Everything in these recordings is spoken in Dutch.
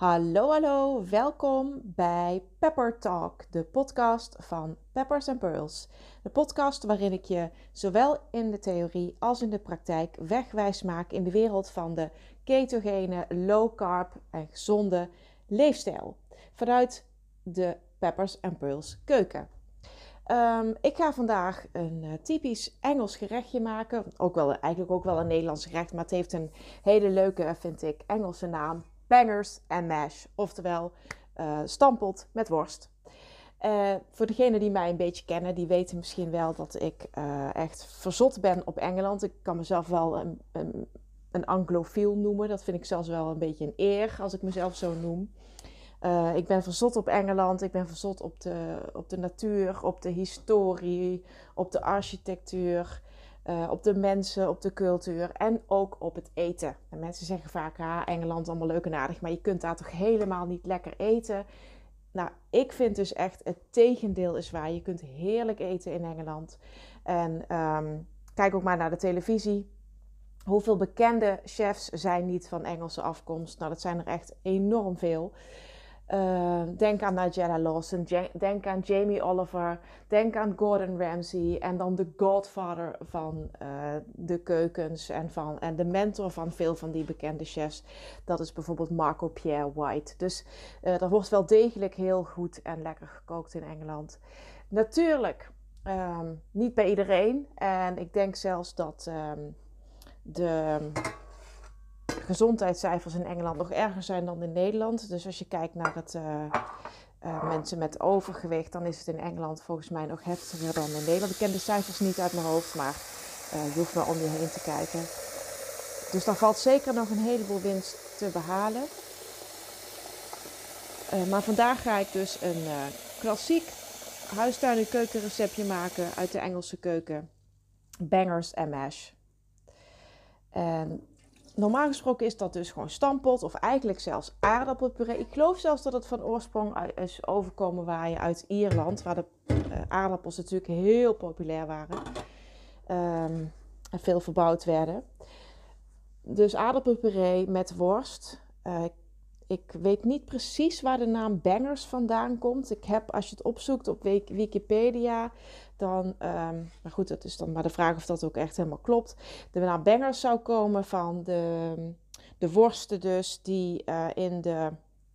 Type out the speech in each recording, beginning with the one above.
Hallo, hallo, welkom bij Pepper Talk, de podcast van Peppers and Pearls. De podcast waarin ik je zowel in de theorie als in de praktijk wegwijs maak in de wereld van de ketogene, low carb en gezonde leefstijl. Vanuit de Peppers and Pearls keuken. Um, ik ga vandaag een uh, typisch Engels gerechtje maken. Ook wel, eigenlijk ook wel een Nederlands gerecht, maar het heeft een hele leuke, vind ik, Engelse naam bangers en mash. Oftewel uh, met worst. Uh, voor degenen die mij een beetje kennen, die weten misschien wel dat ik uh, echt verzot ben op Engeland. Ik kan mezelf wel een, een, een anglofiel noemen. Dat vind ik zelfs wel een beetje een eer als ik mezelf zo noem. Ik ben verzot op Engeland, ik ben verzot op de, op de natuur, op de historie, op de architectuur. Uh, op de mensen, op de cultuur en ook op het eten. En mensen zeggen vaak, ah, Engeland allemaal leuk en aardig, maar je kunt daar toch helemaal niet lekker eten. Nou, ik vind dus echt het tegendeel is waar. Je kunt heerlijk eten in Engeland. En um, kijk ook maar naar de televisie. Hoeveel bekende chefs zijn niet van Engelse afkomst? Nou, dat zijn er echt enorm veel. Uh, denk aan Nigella Lawson, denk aan Jamie Oliver, denk aan Gordon Ramsay en dan de godfather van uh, de keukens en, van, en de mentor van veel van die bekende chefs. Dat is bijvoorbeeld Marco Pierre White. Dus uh, er wordt wel degelijk heel goed en lekker gekookt in Engeland. Natuurlijk um, niet bij iedereen en ik denk zelfs dat um, de gezondheidscijfers in Engeland nog erger zijn dan in Nederland. Dus als je kijkt naar het uh, uh, mensen met overgewicht, dan is het in Engeland volgens mij nog heftiger dan in Nederland. Ik ken de cijfers niet uit mijn hoofd, maar uh, je hoeft wel om je heen te kijken. Dus daar valt zeker nog een heleboel winst te behalen. maar vandaag ga ik dus een klassiek huistuin- en keukenreceptje maken uit de Engelse keuken. Bangers en mash. En normaal gesproken is dat dus gewoon stampot of eigenlijk zelfs aardappelpuree. Ik geloof zelfs dat het van oorsprong is overkomen waaien uit Ierland, waar de uh, aardappels natuurlijk heel populair waren um, en veel verbouwd werden. Dus aardappelpuree met worst. Uh, ik weet niet precies waar de naam bangers vandaan komt. Ik heb, als je het opzoekt op Wikipedia, dan. Um, maar goed, dat is dan maar de vraag of dat ook echt helemaal klopt. Naam bangers zou komen van de, de worsten, dus die uh, in de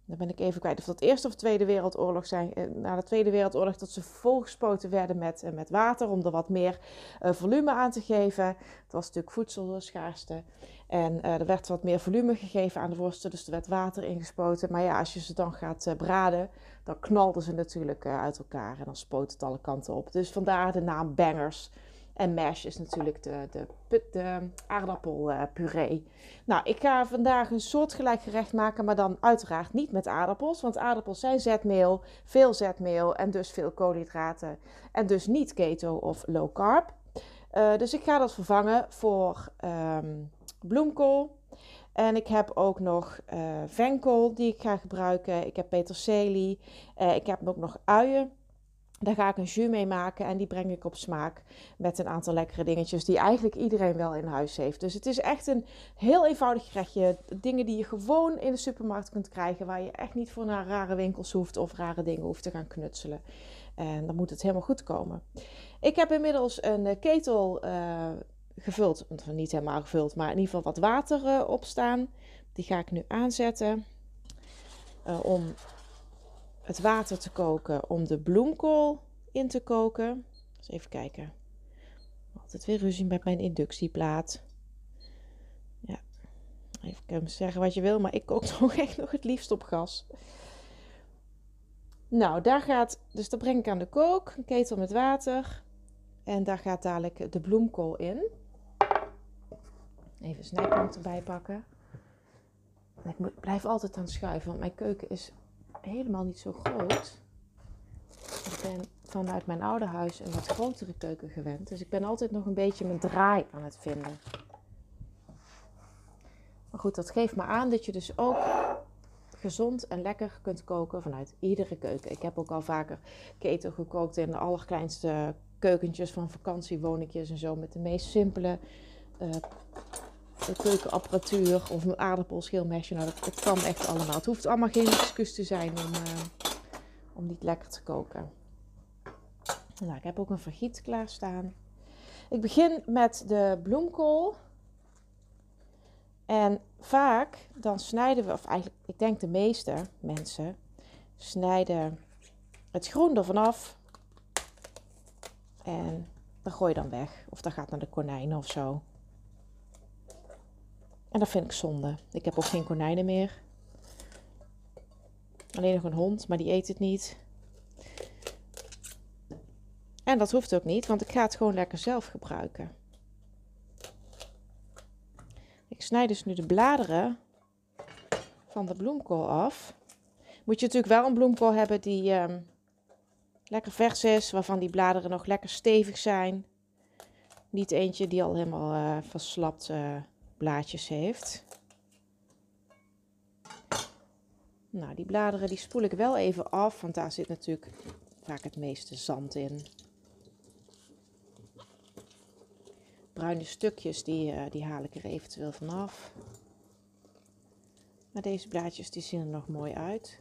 dan ben ik even kwijt of dat Eerste of Tweede Wereldoorlog zijn. Eh, na de Tweede Wereldoorlog dat ze volgespoten werden met, eh, met water om er wat meer volume aan te geven. Het was natuurlijk voedselschaarste. En uh, er werd wat meer volume gegeven aan de worsten, dus er werd water ingespoten. Maar ja, als je ze dan gaat uh, braden, dan knalden ze natuurlijk uit elkaar en dan spoot het alle kanten op. Dus vandaar de naam bangers. En mash is natuurlijk de, de, de aardappelpuree. Nou, ik ga vandaag een soortgelijk gerecht maken, maar dan uiteraard niet met aardappels. Want aardappels zijn zetmeel, veel zetmeel en dus veel koolhydraten. En dus niet keto of low carb. Dus ik ga dat vervangen voor um, bloemkool. En ik heb ook nog uh, venkel die ik ga gebruiken. Ik heb peterselie. Uh, ik heb ook nog uien. Daar ga ik een jus mee maken en die breng ik op smaak met een aantal lekkere dingetjes die eigenlijk iedereen wel in huis heeft. Dus het is echt een heel eenvoudig gerechtje. Dingen die je gewoon in de supermarkt kunt krijgen, waar je echt niet voor naar rare winkels hoeft of rare dingen hoeft te gaan knutselen. En dan moet het helemaal goed komen. Ik heb inmiddels een ketel uh, gevuld, niet helemaal gevuld, maar in ieder geval wat water uh, op staan. Die ga ik nu aanzetten uh, om het water te koken om de bloemkool in te koken. Dus even kijken. Altijd weer ruzie met mijn inductieplaat. Ja, even kunnen zeggen wat je wil, maar ik kook toch echt nog het liefst op gas. Nou, daar gaat, dus dat breng ik aan de kook, een ketel met water. En daar gaat dadelijk de bloemkool in. Even een erbij pakken. ik moet, blijf altijd aan schuiven, want mijn keuken is helemaal niet zo groot. Ik ben vanuit mijn oude huis een wat grotere keuken gewend. Dus ik ben altijd nog een beetje mijn draai aan het vinden. Maar goed, dat geeft me aan dat je dus ook gezond en lekker kunt koken vanuit iedere keuken. Ik heb ook al vaker keto gekookt in de allerkleinste keukentjes van vakantiewoningjes en zo. Met de meest simpele uh, keukenapparatuur of een aardappelschilmesje. Nou, dat, kan echt allemaal. Het hoeft allemaal geen excuus te zijn om, uh, om niet lekker te koken. Nou, ik heb ook een vergiet klaarstaan. Ik begin met de bloemkool. En vaak dan snijden we, of eigenlijk, ik denk de meeste mensen, snijden het groen ervan af. En dat gooi je dan weg. Of dat gaat naar de konijnen of zo. En dat vind ik zonde. Ik heb ook geen konijnen meer. Alleen nog een hond, maar die eet het niet. En dat hoeft ook niet, want ik ga het gewoon lekker zelf gebruiken. Ik snij dus nu de bladeren van de bloemkool af. Moet je natuurlijk wel een bloemkool hebben die ehm, lekker vers is, waarvan die bladeren nog lekker stevig zijn. Niet eentje die al helemaal uh, verslapte blaadjes heeft. Nou, die bladeren die spoel ik wel even af, want daar zit natuurlijk vaak het meeste zand in. Bruine stukjes, die, uh, die haal ik er eventueel vanaf. Maar deze blaadjes die zien er nog mooi uit.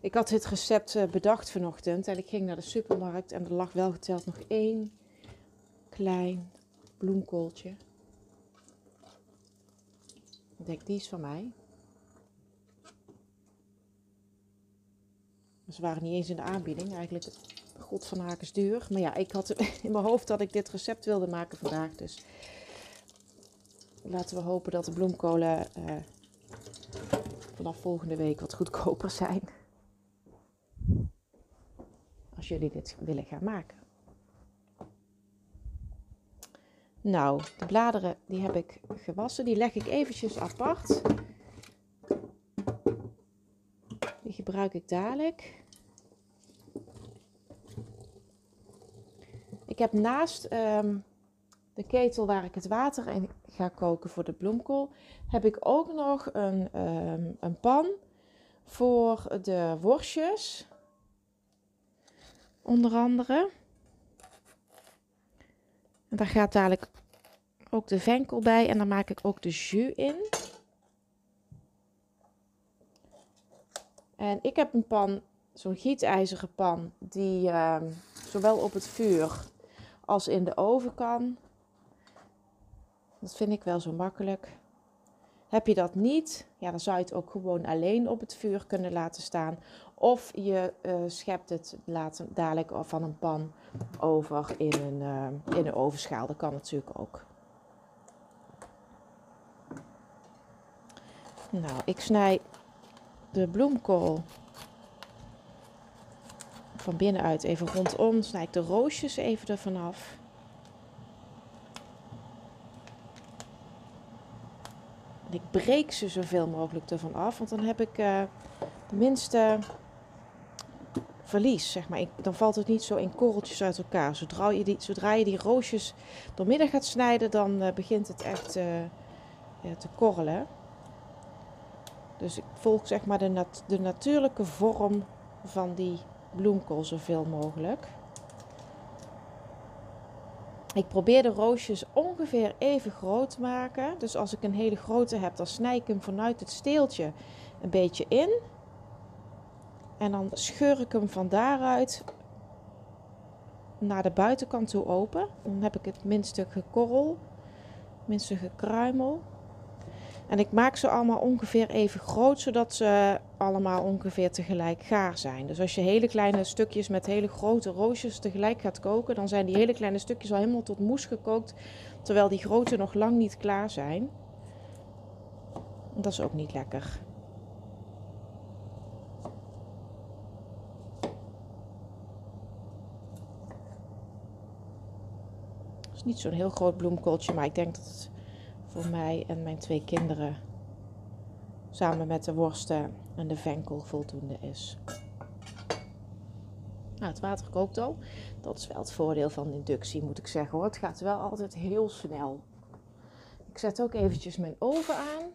Ik had dit recept uh, bedacht vanochtend en ik ging naar de supermarkt en er lag wel geteld nog één klein bloemkooltje. Denk, die is van mij. Ze waren niet eens in de aanbieding. Eigenlijk, god van haak is duur. Maar ja, ik had in mijn hoofd dat ik dit recept wilde maken vandaag. Dus laten we hopen dat de bloemkolen uh, vanaf volgende week wat goedkoper zijn. Als jullie dit willen gaan maken. Nou, de bladeren die heb ik gewassen. Die leg ik eventjes apart. Die gebruik ik dadelijk. Ik heb naast um, de ketel waar ik het water in ga koken voor de bloemkool, heb ik ook nog een, um, een pan voor de worstjes. Onder andere. En daar gaat dadelijk ook de venkel bij en dan maak ik ook de jus in. En ik heb een pan, zo'n gietijzeren pan, die uh, zowel op het vuur als in de oven kan. Dat vind ik wel zo makkelijk. Heb je dat niet, ja, dan zou je het ook gewoon alleen op het vuur kunnen laten staan. Of je uh, schept het later, dadelijk van een pan over in een, uh, in een ovenschaal. Dat kan natuurlijk ook. Nou, ik snij de bloemkool van binnenuit even rondom. Snij ik de roosjes even ervan af. En ik breek ze zoveel mogelijk ervan af, want dan heb ik uh, de minste verlies, zeg maar. Ik, dan valt het niet zo in korreltjes uit elkaar. Zodra je die, zodra je die roosjes doormidden gaat snijden, dan uh, begint het echt ja, te korrelen. Dus ik volg zeg maar de, de natuurlijke vorm van die bloemkool zoveel mogelijk. Ik probeer de roosjes ongeveer even groot te maken. Dus als ik een hele grote heb, dan snij ik hem vanuit het steeltje een beetje in. En dan scheur ik hem van daaruit naar de buitenkant toe open. Dan heb ik het minste gekorrel, minste gekruimel. En ik maak ze allemaal ongeveer even groot, zodat ze allemaal ongeveer tegelijk gaar zijn. Dus als je hele kleine stukjes met hele grote roosjes tegelijk gaat koken, dan zijn die hele kleine stukjes al helemaal tot moes gekookt, terwijl die grote nog lang niet klaar zijn. Dat is ook niet lekker. Het is niet zo'n heel groot bloemkooltje, maar ik denk dat het voor mij en mijn twee kinderen samen met de worsten en de venkel voldoende is. Nou, het water kookt al. Dat is wel het voordeel van inductie, moet ik zeggen hoor. Het gaat wel altijd heel snel. Ik zet ook eventjes mijn oven aan.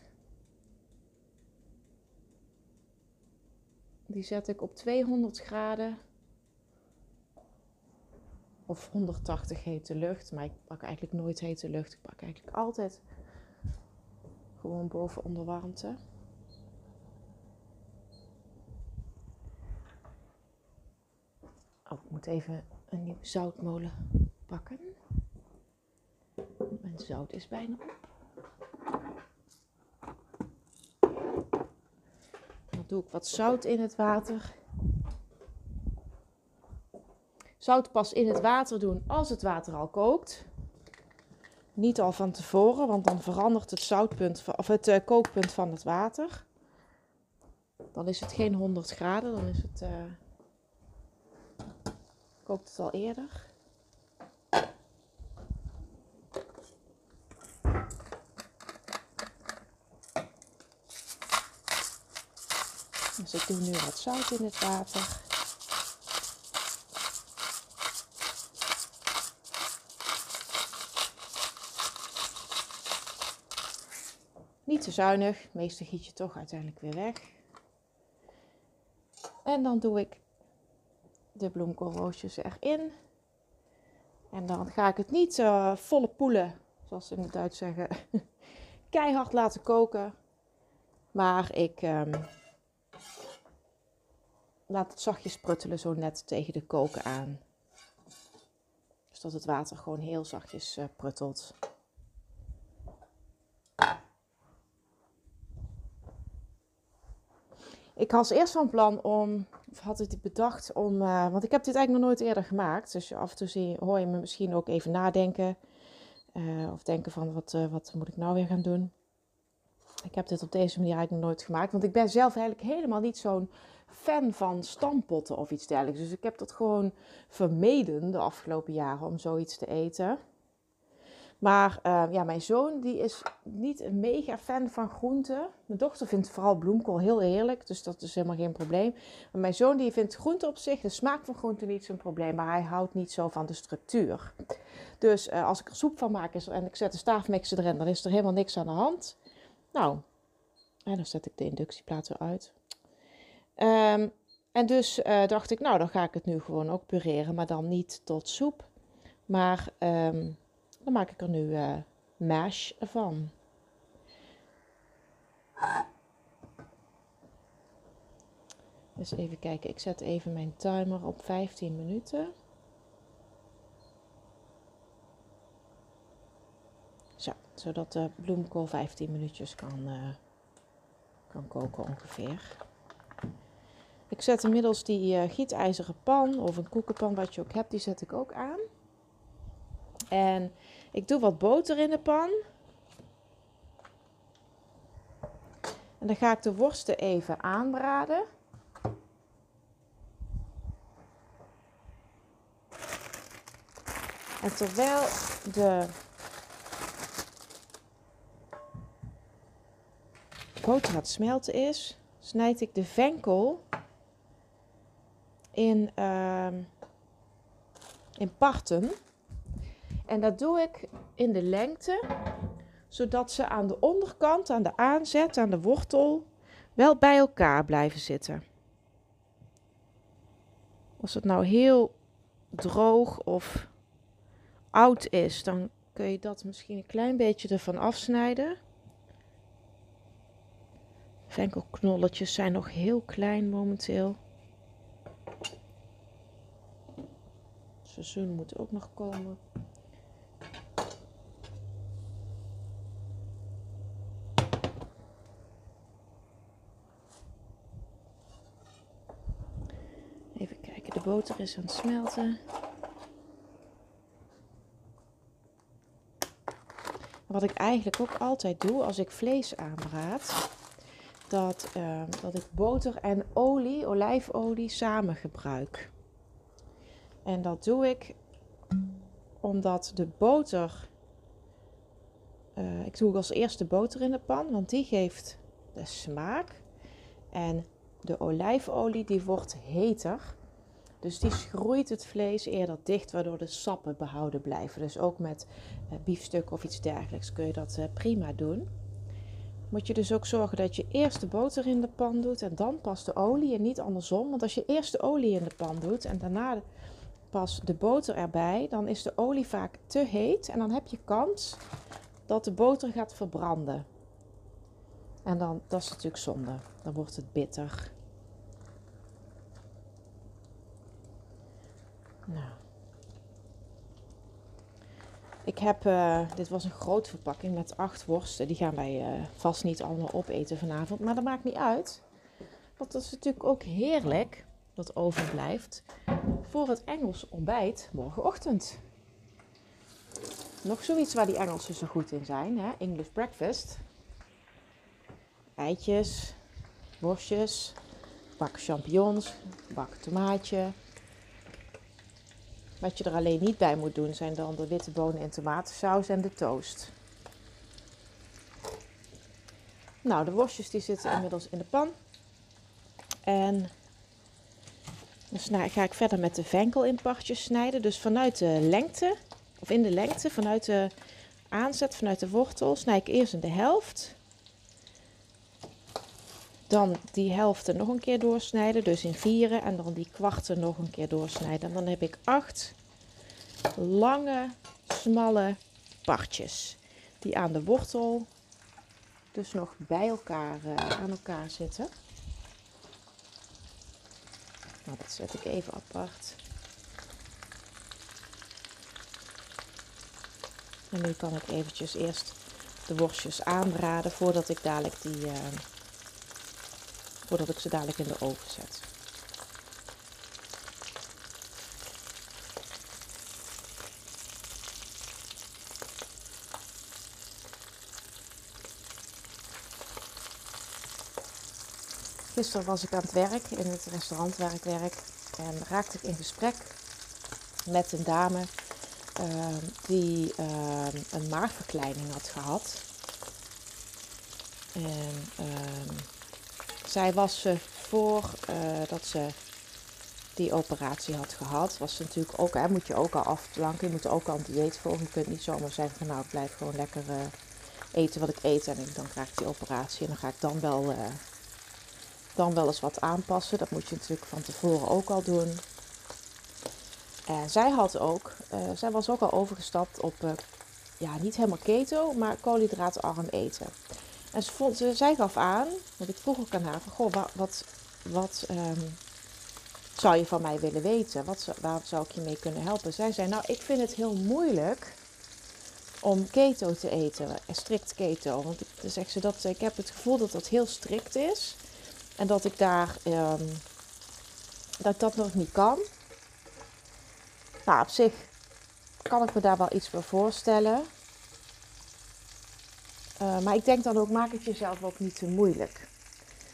Die zet ik op 200 graden. Of 180 hete lucht. Maar ik pak eigenlijk nooit hete lucht. Ik pak eigenlijk altijd Gewoon boven onder warmte. Oh, ik moet even een nieuwe zoutmolen pakken. Mijn zout is bijna op. Dan doe ik wat zout in het water. Zout pas in het water doen als het water al kookt. Niet al van tevoren, want dan verandert het zoutpunt of het uh, kookpunt van het water. Dan is het geen 100 graden, dan is het, uh, kookt het al eerder. Dus ik doe nu wat zout in het water. Te zuinig, meestal giet je toch uiteindelijk weer weg. En dan doe ik de bloemkoolroosjes erin. En dan ga ik het niet uh, volle poelen, zoals ze in het Duits zeggen, keihard laten koken. Maar ik um, laat het zachtjes pruttelen, zo net tegen de koken aan. Dus dat het water gewoon heel zachtjes uh, pruttelt. Ik was eerst van plan om, of had ik bedacht om, uh, want ik heb dit eigenlijk nog nooit eerder gemaakt. Dus af en toe zie, hoor je me misschien ook even nadenken. Uh, of denken van, wat, uh, wat moet ik nou weer gaan doen? Ik heb dit op deze manier eigenlijk nog nooit gemaakt. Want ik ben zelf eigenlijk helemaal niet zo'n fan van stampotten of iets dergelijks. Dus ik heb dat gewoon vermeden de afgelopen jaren om zoiets te eten. Maar uh, ja, mijn zoon die is niet een mega fan van groenten. Mijn dochter vindt vooral bloemkool heel heerlijk, dus dat is helemaal geen probleem. Maar mijn zoon die vindt groente op zich, de smaak van groente niet zo'n probleem, maar hij houdt niet zo van de structuur. Dus uh, als ik er soep van maak en ik zet de staafmixer erin, dan is er helemaal niks aan de hand. Nou, en dan zet ik de inductieplaat weer uit. Um, en dus uh, dacht ik, nou dan ga ik het nu gewoon ook pureren, maar dan niet tot soep. Maar... Um, dan maak ik er nu uh, mash van. Dus even kijken, ik zet even mijn timer op 15 minuten. Zo, zodat de bloemkool 15 minuutjes kan, uh, kan koken ongeveer. Ik zet inmiddels die uh, gietijzeren pan of een koekenpan wat je ook hebt, die zet ik ook aan. En ik doe wat boter in de pan. En dan ga ik de worsten even aanbraden. En terwijl de boter aan het smelten is, snijd ik de venkel in, uh, in parten. En dat doe ik in de lengte, zodat ze aan de onderkant, aan de aanzet, aan de wortel, wel bij elkaar blijven zitten. Als het nou heel droog of oud is, dan kun je dat misschien een klein beetje ervan afsnijden. Venkelknolletjes zijn nog heel klein momenteel. Het seizoen moet ook nog komen. De boter is aan het smelten. Wat ik eigenlijk ook altijd doe als ik vlees aanbraad, dat, uh, dat ik boter en olie, olijfolie, samen gebruik. En dat doe ik omdat de boter. Uh, ik doe als eerste boter in de pan, want die geeft de smaak. En de olijfolie die wordt heter. Dus die schroeit het vlees eerder dicht, waardoor de sappen behouden blijven. Dus ook met uh, biefstuk of iets dergelijks kun je dat uh, prima doen. Moet je dus ook zorgen dat je eerst de boter in de pan doet en dan pas de olie en niet andersom. Want als je eerst de olie in de pan doet en daarna pas de boter erbij, dan is de olie vaak te heet en dan heb je kans dat de boter gaat verbranden. En dan, dat is natuurlijk zonde. Dan wordt het bitter. Nou. Ik heb, uh, dit was een grote verpakking met acht worsten. Die gaan wij uh, vast niet allemaal opeten vanavond. Maar dat maakt niet uit. Want dat is natuurlijk ook heerlijk, dat overblijft, voor het Engels ontbijt morgenochtend. Nog zoiets waar die Engelsen zo goed in zijn, hè? English breakfast. Eitjes, worstjes, bak champignons, bak tomaatje. Wat je er alleen niet bij moet doen zijn dan de witte bonen in tomatensaus en de toast. Nou, de worstjes die zitten inmiddels in de pan. En dan ga ik verder met de venkel in partjes snijden. Dus vanuit de lengte, of in de lengte, vanuit de aanzet, vanuit de wortel, snijd ik eerst in de helft. Dan die helften nog een keer doorsnijden, dus in vieren. En dan die kwarten nog een keer doorsnijden. En dan heb ik acht lange, smalle partjes. Die aan de wortel dus nog bij elkaar, uh, aan elkaar zitten. Nou, dat zet ik even apart. En nu kan ik eventjes eerst de worstjes aanbraden voordat ik dadelijk die, uh, voordat ik ze dadelijk in de oven zet. Gisteren was ik aan het werk in het restaurant waar ik werk en raakte ik in gesprek met een dame uh, die uh, een maagverkleining had gehad. En uh, zij was uh, voor dat ze die operatie had gehad, was ze natuurlijk ook, hè, moet je ook al afdanken, je moet ook al een dieet volgen. Je kunt niet zomaar zeggen van nou ik blijf gewoon lekker eten wat ik eet en dan krijg ik die operatie en dan ga ik dan wel dan wel eens wat aanpassen. Dat moet je natuurlijk van tevoren ook al doen. En zij had ook, zij was ook al overgestapt op, ja, niet helemaal keto, maar koolhydraatarm eten. En ze vond, zij gaf aan, want ik vroeg ook aan haar van, goh, wat, wat, um, zou je van mij willen weten? Wat, waar zou ik je mee kunnen helpen? Zij zei, nou, ik vind het heel moeilijk om keto te eten, strikt keto. Want dan zegt ze dat, ik heb het gevoel dat dat heel strikt is. En dat ik daar um, dat dat nog niet kan. Nou, op zich kan ik me daar wel iets bij voorstellen. Uh, maar ik denk dan ook, maak het jezelf ook niet te moeilijk.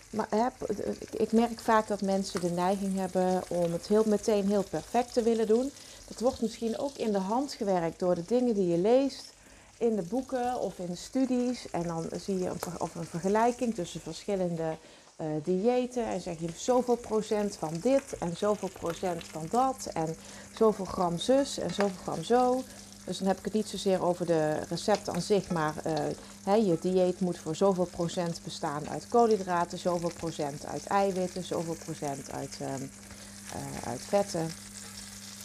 Maar hè, ik merk vaak dat mensen de neiging hebben om het heel, meteen heel perfect te willen doen. Dat wordt misschien ook in de hand gewerkt door de dingen die je leest in de boeken of in de studies. En dan zie je een, of een vergelijking tussen verschillende uh, diëten en zeg je zoveel procent van dit en zoveel procent van dat en zoveel gram zus en zoveel gram zo. Dus dan heb ik het niet zozeer over de recept aan zich, maar uh, je dieet moet voor zoveel procent bestaan uit koolhydraten, zoveel procent uit eiwitten, zoveel procent uit, uh, uit vetten.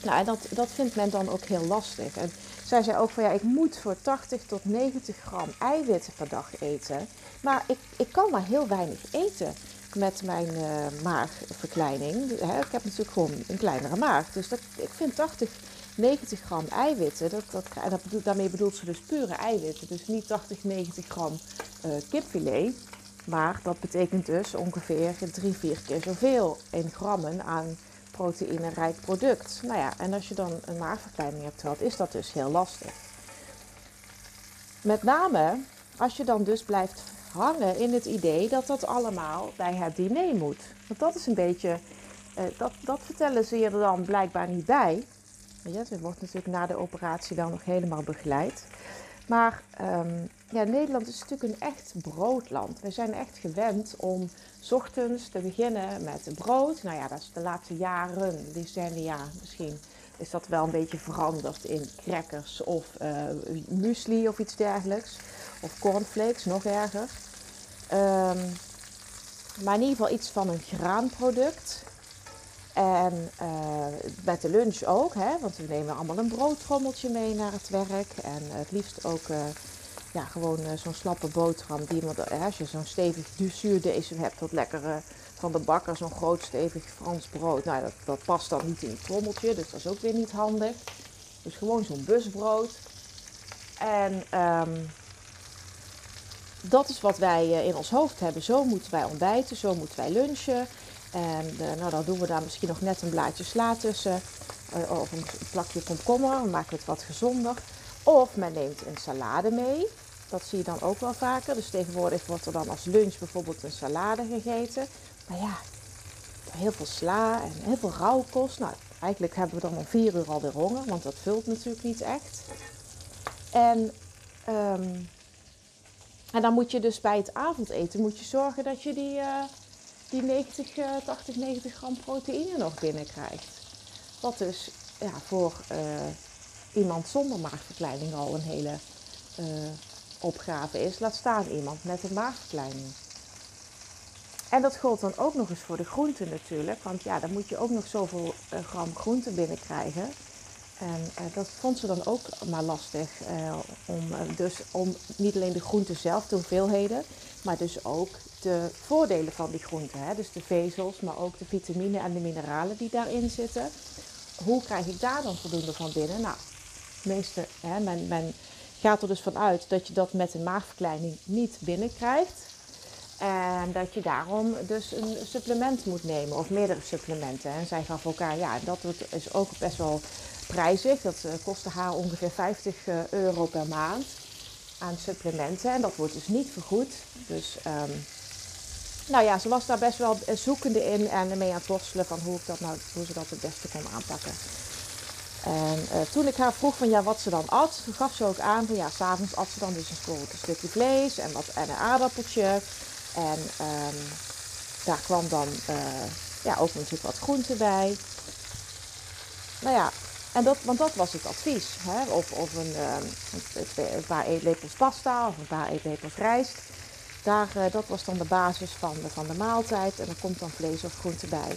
Nou, en dat, dat vindt men dan ook heel lastig. En zij zei ook van ja, ik moet voor 80 tot 90 gram eiwitten per dag eten. Maar ik, ik kan maar heel weinig eten met mijn uh, maagverkleining. Ik heb natuurlijk gewoon een kleinere maag. Dus dat, ik vind 80, 90 gram eiwitten, dat, dat, dat daarmee bedoelt ze dus pure eiwitten. Dus niet 80, 90 gram uh, kipfilet. Maar dat betekent dus ongeveer 3, 4 keer zoveel in grammen aan proteïnerijk product. Nou ja, en als je dan een maagverkleining hebt gehad, is dat dus heel lastig. Met name als je dan dus blijft hangen in het idee dat dat allemaal bij het diner moet. Want dat is een beetje, uh, dat, dat vertellen ze je er dan blijkbaar niet bij. Ja, ze wordt natuurlijk na de operatie dan nog helemaal begeleid. Maar um, ja, Nederland is natuurlijk een echt broodland. We zijn echt gewend om ochtends te beginnen met brood. Nou ja, dat is de laatste jaren, decennia misschien, is dat wel een beetje veranderd in crackers of uh, muesli of iets dergelijks. Of cornflakes, nog erger. Um, maar in ieder geval iets van een graanproduct. En uh, met de lunch ook, hè, want we nemen allemaal een broodtrommeltje mee naar het werk. En het liefst ook uh, ja, gewoon zo'n slappe boterham. Die, als je zo'n stevig zuurdeesem hebt, wat lekker van de bakker, zo'n groot stevig Frans brood. Nou, dat, dat past dan niet in het trommeltje, dus dat is ook weer niet handig. Dus gewoon zo'n busbrood. En ehm, dat is wat wij in ons hoofd hebben. Zo moeten wij ontbijten, zo moeten wij lunchen. En uh, nou, dan doen we daar misschien nog net een blaadje sla tussen. Uh, of een plakje komkommer. Dan maken we het wat gezonder. Of men neemt een salade mee. Dat zie je dan ook wel vaker. Dus tegenwoordig wordt er dan als lunch bijvoorbeeld een salade gegeten. Maar ja, heel veel sla en heel veel rauwkost. Nou, eigenlijk hebben we dan om vier uur alweer honger. Want dat vult natuurlijk niet echt. En, um, en dan moet je dus bij het avondeten moet je zorgen dat je die... Uh, die 90, 80, 90 gram proteïne nog binnenkrijgt. Wat dus ja, voor uh, iemand zonder maagverkleining al een hele uh, opgave is. Laat staan iemand met een maagverkleining. En dat geldt dan ook nog eens voor de groenten natuurlijk. Want ja, dan moet je ook nog zoveel uh, gram groente binnenkrijgen. En dat vond ze dan ook maar lastig. om, dus om niet alleen de groenten zelf, de hoeveelheden, maar dus ook de voordelen van die groenten. Hè? Dus de vezels, maar ook de vitamine en de mineralen die daarin zitten. Hoe krijg ik daar dan voldoende van binnen? Nou, meeste, hè, men, men gaat er dus vanuit dat je dat met een maagverkleining niet binnenkrijgt. En dat je daarom dus een supplement moet nemen of meerdere supplementen. En zij gaf elkaar, ja, dat is ook best wel prijzig. Dat eh, kostte haar ongeveer 50 eh, euro per maand aan supplementen. En dat wordt dus niet vergoed. Dus um, nou ja, ze was daar best wel zoekende in en mee aan het worstelen van hoe, ik dat nou, hoe ze dat het beste kon aanpakken. En uh, toen ik haar vroeg van ja, wat ze dan at, gaf ze ook aan van ja, s'avonds at ze dan dus een, stukje vlees en, wat, en een aardappeltje. En um, daar kwam dan uh, ja, ook natuurlijk wat groente bij. Nou ja, en dat, want dat was het advies. Hè? Of, of een, um, een paar eetlepels pasta of een paar eetlepels rijst. Daar, uh, dat was dan de basis van de, van de maaltijd. En er komt dan vlees of groente bij.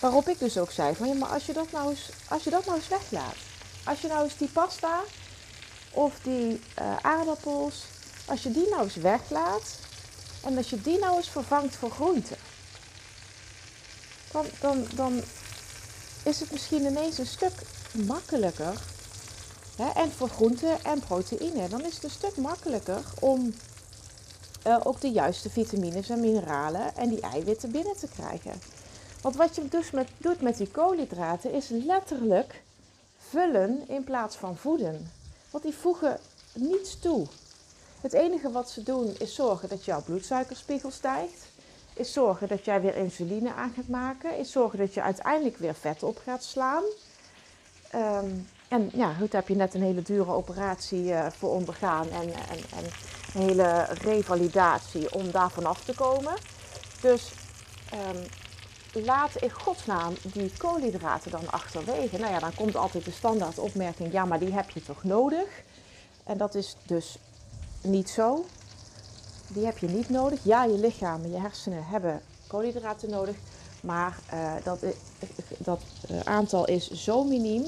Waarop ik dus ook zei van ja, maar als je dat nou eens, als je dat nou eens weglaat. Als je nou eens die pasta of die uh, aardappels, als je die nou eens weglaat. En als je die nou eens vervangt voor groente. Dan, dan, dan is het misschien ineens een stuk makkelijker. Hè, en voor groente en proteïne. Dan is het een stuk makkelijker om uh, ook de juiste vitamines en mineralen en die eiwitten binnen te krijgen. Want wat je dus met, doet met die koolhydraten is letterlijk vullen in plaats van voeden. Want die voegen niets toe. Het enige wat ze doen is zorgen dat jouw bloedsuikerspiegel stijgt. Is zorgen dat jij weer insuline aan gaat maken. Is zorgen dat je uiteindelijk weer vet op gaat slaan. Um, en ja, goed, daar heb je net een hele dure operatie uh, voor ondergaan. En, en, en hele revalidatie om daar vanaf te komen. Dus um, laat in godsnaam die koolhydraten dan achterwege. Nou ja, dan komt altijd de standaard opmerking, ja, maar die heb je toch nodig? En dat is dus niet zo. Die heb je niet nodig. Ja, je lichaam en je hersenen hebben koolhydraten nodig. Maar uh, dat, dat uh, aantal is zo miniem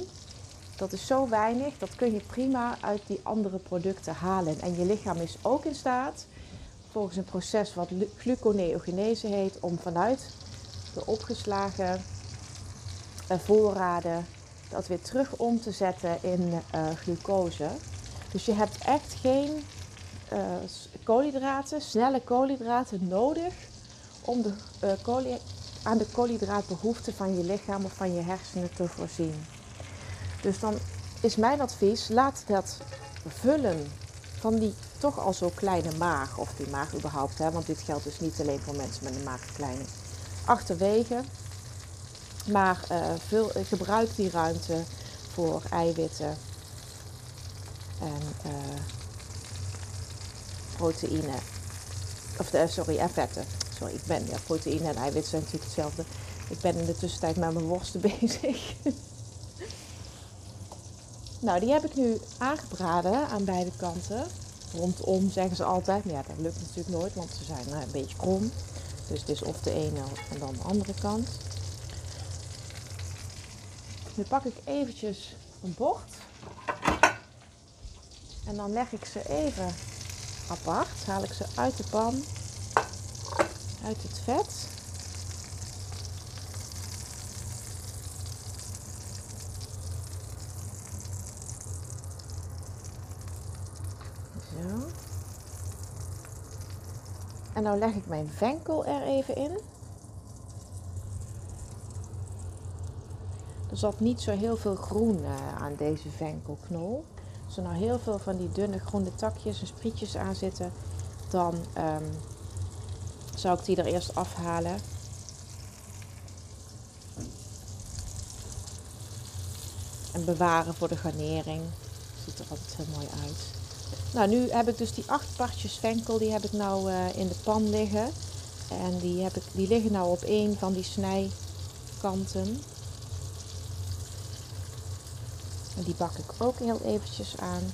dat is zo weinig, dat kun je prima uit die andere producten halen. En je lichaam is ook in staat, volgens een proces wat gluconeogenese heet, om vanuit de opgeslagen eh, voorraden dat weer terug om te zetten in uh, glucose. Dus je hebt echt geen uh, koolhydraten, snelle koolhydraten nodig om de, aan de koolhydraatbehoeften van je lichaam of van je hersenen te voorzien. Dus dan is mijn advies, laat dat vullen van die toch al zo kleine maag, of die maag überhaupt, hè, want dit geldt dus niet alleen voor mensen met een maagverkleining, achterwege. Maar uh, vul, gebruik die ruimte voor eiwitten en uh, proteïne. Of de, sorry, en vetten. Sorry, ik ben, ja, proteïne en eiwitten zijn natuurlijk hetzelfde. Ik ben in de tussentijd met mijn worsten bezig. Nou, die heb ik nu aangebraden aan beide kanten. Rondom zeggen ze altijd. Maar ja, dat lukt natuurlijk nooit, want ze zijn eh, een beetje krom. Dus het is of de ene en dan de andere kant. Nu pak ik eventjes een bord. En dan leg ik ze even apart. Haal ik ze uit de pan, uit het vet. Zo. En nou leg ik mijn venkel er even in. Er zat niet zo heel veel groen uh, aan deze venkelknol. Als er nou heel veel van die dunne groene takjes en sprietjes aan zitten, dan um, zou ik die er eerst afhalen. En bewaren voor de garnering. Ziet er altijd heel mooi uit. Nou, nu heb ik dus die acht partjes venkel, die heb ik nou uh, in de pan liggen. En die, heb ik, die liggen nou op één van die snijkanten. En die bak ik ook heel eventjes aan.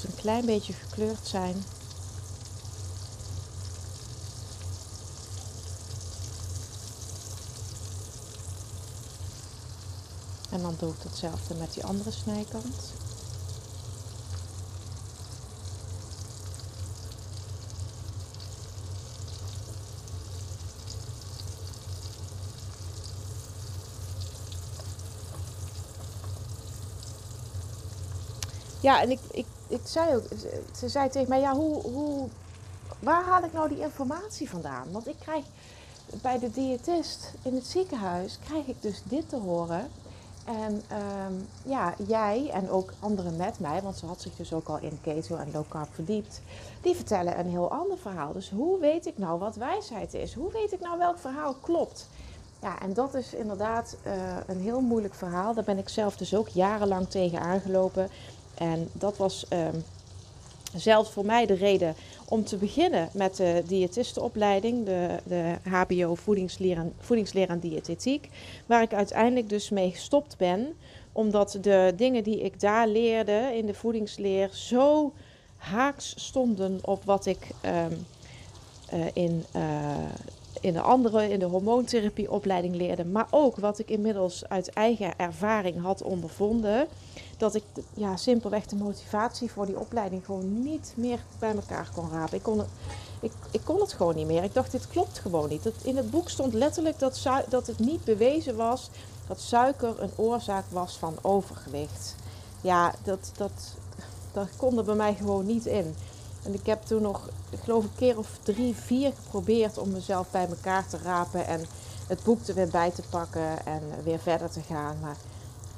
Ze een klein beetje gekleurd zijn. En dan doe ik hetzelfde met die andere snijkant. Ja, en ik, ik, ik zei ook, ze zei tegen mij, ja, hoe, hoe, waar haal ik nou die informatie vandaan? Want ik krijg bij de diëtist in het ziekenhuis, krijg ik dus dit te horen. En ehm, ja, jij en ook anderen met mij, want ze had zich dus ook al in keto en low verdiept, die vertellen een heel ander verhaal. Dus hoe weet ik nou wat wijsheid is? Hoe weet ik nou welk verhaal klopt? Ja, en dat is inderdaad uh, een heel moeilijk verhaal. Daar ben ik zelf dus ook jarenlang tegen aangelopen. En dat was um, zelfs voor mij de reden om te beginnen met de diëtistenopleiding, de, de HBO voedingsleer en, diëtetiek, waar ik uiteindelijk dus mee gestopt ben, omdat de dingen die ik daar leerde in de voedingsleer zo haaks stonden op wat ik um, uh, in, uh, in de andere, in de hormoontherapieopleiding leerde, maar ook wat ik inmiddels uit eigen ervaring had ondervonden dat ik ja, simpelweg de motivatie voor die opleiding gewoon niet meer bij elkaar kon rapen. Ik kon het, ik, ik kon het gewoon niet meer. Ik dacht, dit klopt gewoon niet. Dat, in het boek stond letterlijk dat, dat het niet bewezen was dat suiker een oorzaak was van overgewicht. Ja, dat, dat, dat kon er bij mij gewoon niet in. En ik heb toen nog, ik geloof een keer of drie, vier geprobeerd om mezelf bij elkaar te rapen en het boek er weer bij te pakken en weer verder te gaan. Maar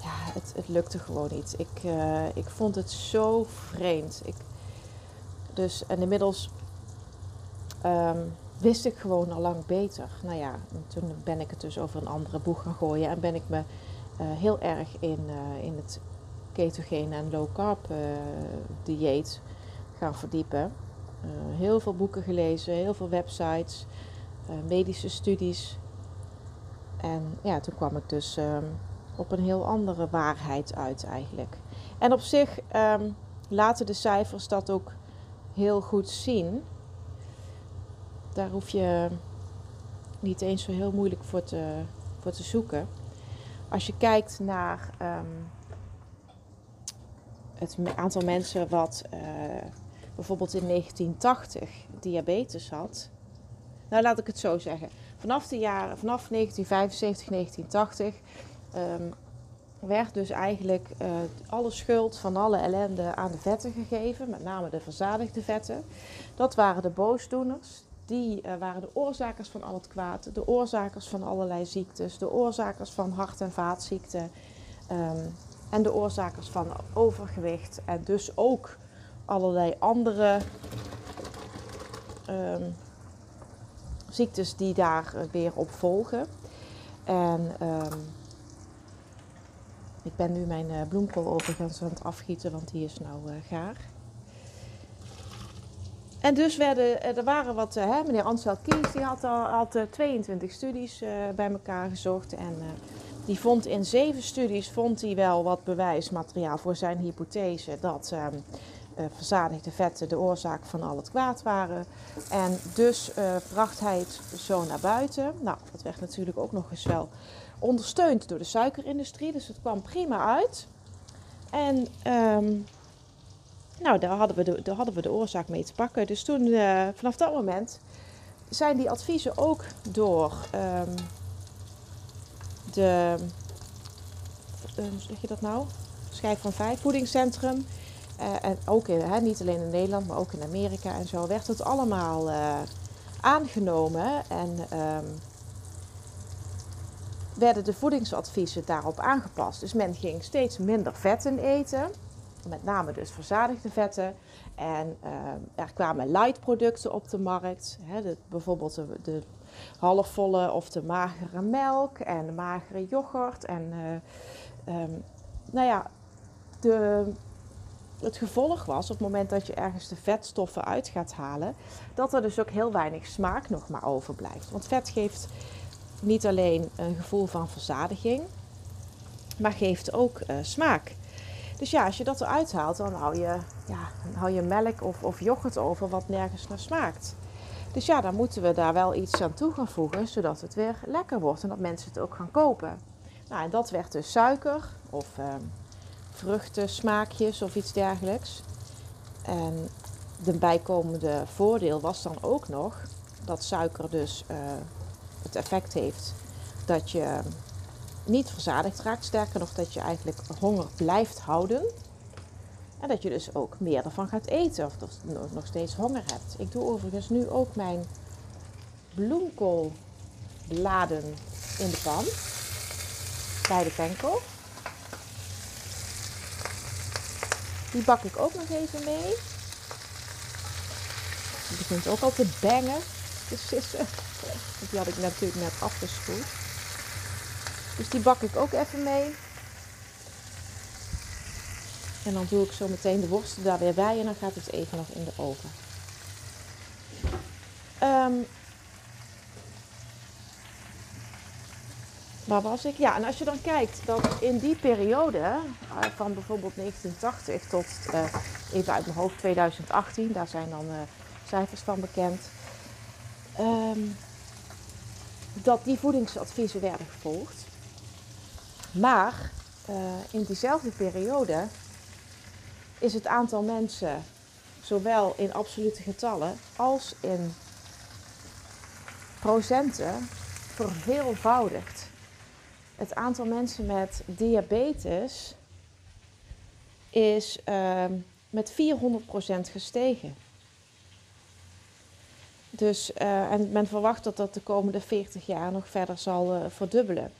ja, het, het lukte gewoon niet. Ik, uh, ik vond het zo vreemd. Ik, dus, en inmiddels um, wist ik gewoon al lang beter. Nou ja, toen ben ik het dus over een andere boeg gaan gooien. En ben ik me uh, heel erg in, uh, in het ketogene en low carb dieet gaan verdiepen. heel veel boeken gelezen, heel veel websites, medische studies. En ja, toen kwam ik dus... Um, op een heel andere waarheid uit eigenlijk. En op zich um, laten de cijfers dat ook heel goed zien. Daar hoef je niet eens zo heel moeilijk voor te, voor te zoeken. Als je kijkt naar um, het aantal mensen wat uh, bijvoorbeeld in 1980 diabetes had. Nou, laat ik het zo zeggen. Vanaf, de jaren, vanaf 1975, 1980 um, werd dus eigenlijk uh, alle schuld van alle ellende aan de vetten gegeven, met name de verzadigde vetten. Dat waren de boosdoeners. Die uh, waren de oorzakers van al het kwaad, de oorzakers van allerlei ziektes, de oorzakers van hart- en vaatziekten um, en de oorzakers van overgewicht en dus ook allerlei andere um, ziektes die daar weer op volgen. En ik ben nu mijn uh, bloemkool overigens aan het afgieten, want die is nou uh, gaar. En dus werden, eh, er waren wat, hè, meneer Ansel Kies, die had, al, had 22 studies bij elkaar gezocht. En die vond in zeven studies vond hij wel wat bewijsmateriaal voor zijn hypothese dat uh, verzadigde vetten de oorzaak van al het kwaad waren. En dus bracht hij het zo naar buiten. Nou, dat werd natuurlijk ook nog eens wel ondersteund door de suikerindustrie, dus het kwam prima uit. En um, nou, daar hadden, we de, daar hadden we de oorzaak mee te pakken. Dus toen, uh, vanaf dat moment, zijn die adviezen ook door um, de, hoe zeg je dat nou? Schijf van Vijf, voedingscentrum. Uh, en ook in, hè, niet alleen in Nederland, maar ook in Amerika en zo, werd het allemaal aangenomen. En um, werden de voedingsadviezen daarop aangepast. Dus men ging steeds minder vetten eten met name dus verzadigde vetten. En uh, er kwamen light producten op de markt. Hè, bijvoorbeeld de, de, halfvolle of de magere melk en de magere yoghurt. En uh, um, nou ja, de, het gevolg was op het moment dat je ergens de vetstoffen uit gaat halen, dat er dus ook heel weinig smaak nog maar overblijft. Want vet geeft niet alleen een gevoel van verzadiging, maar geeft ook uh, smaak. Dus ja, als je dat eruit haalt, dan hou je, ja, dan hou je melk of, of yoghurt over wat nergens naar smaakt. Dus ja, dan moeten we daar wel iets aan toe gaan voegen, zodat het weer lekker wordt en dat mensen het ook gaan kopen. Nou, en dat werd dus suiker of uh, vruchten, smaakjes of iets dergelijks. En de bijkomende voordeel was dan ook nog dat suiker dus uh, het effect heeft dat je niet verzadigd raakt. Sterker nog, dat je eigenlijk honger blijft houden. En dat je dus ook meer ervan gaat eten of nog steeds honger hebt. Ik doe overigens nu ook mijn bloemkoolbladen in de pan. Bij de penkel. Die bak ik ook nog even mee. Die begint ook al te bangen, sissen. Die had ik natuurlijk net afgespoeld. Dus die bak ik ook even mee. En dan doe ik zo meteen de worsten daar weer bij en dan gaat het even nog in de oven. Um, waar was ik? Ja, en als je dan kijkt dat in die periode, uh, van bijvoorbeeld 1980 tot uh, even uit mijn hoofd 2018, daar zijn dan uh, cijfers van bekend, um, dat die voedingsadviezen werden gevolgd. Maar uh, in diezelfde periode is het aantal mensen, zowel in absolute getallen als in procenten, verveelvoudigd. Het aantal mensen met diabetes is uh, met 400% gestegen. Dus, uh, en men verwacht dat dat de komende 40 jaar nog verder zal uh, verdubbelen.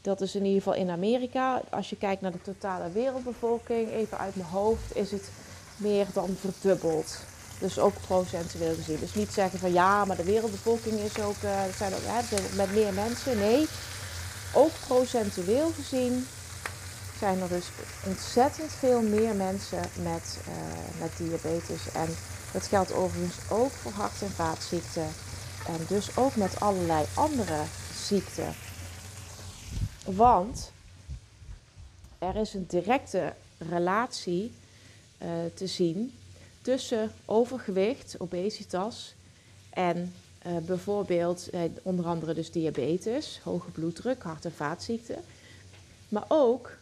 Dat is in ieder geval in Amerika. Als je kijkt naar de totale wereldbevolking, even uit mijn hoofd, is het meer dan verdubbeld. Dus ook procentueel gezien. Dus niet zeggen van ja, maar de wereldbevolking is ook, uh, zijn ook hè, met meer mensen. Nee, ook procentueel gezien zijn er dus ontzettend veel meer mensen met, met diabetes. En dat geldt overigens ook voor hart- en vaatziekten. En dus ook met allerlei andere ziekten. Want er is een directe relatie uh, te zien tussen overgewicht, obesitas en uh, bijvoorbeeld uh, onder andere dus diabetes, hoge bloeddruk, hart- en vaatziekten. Maar ook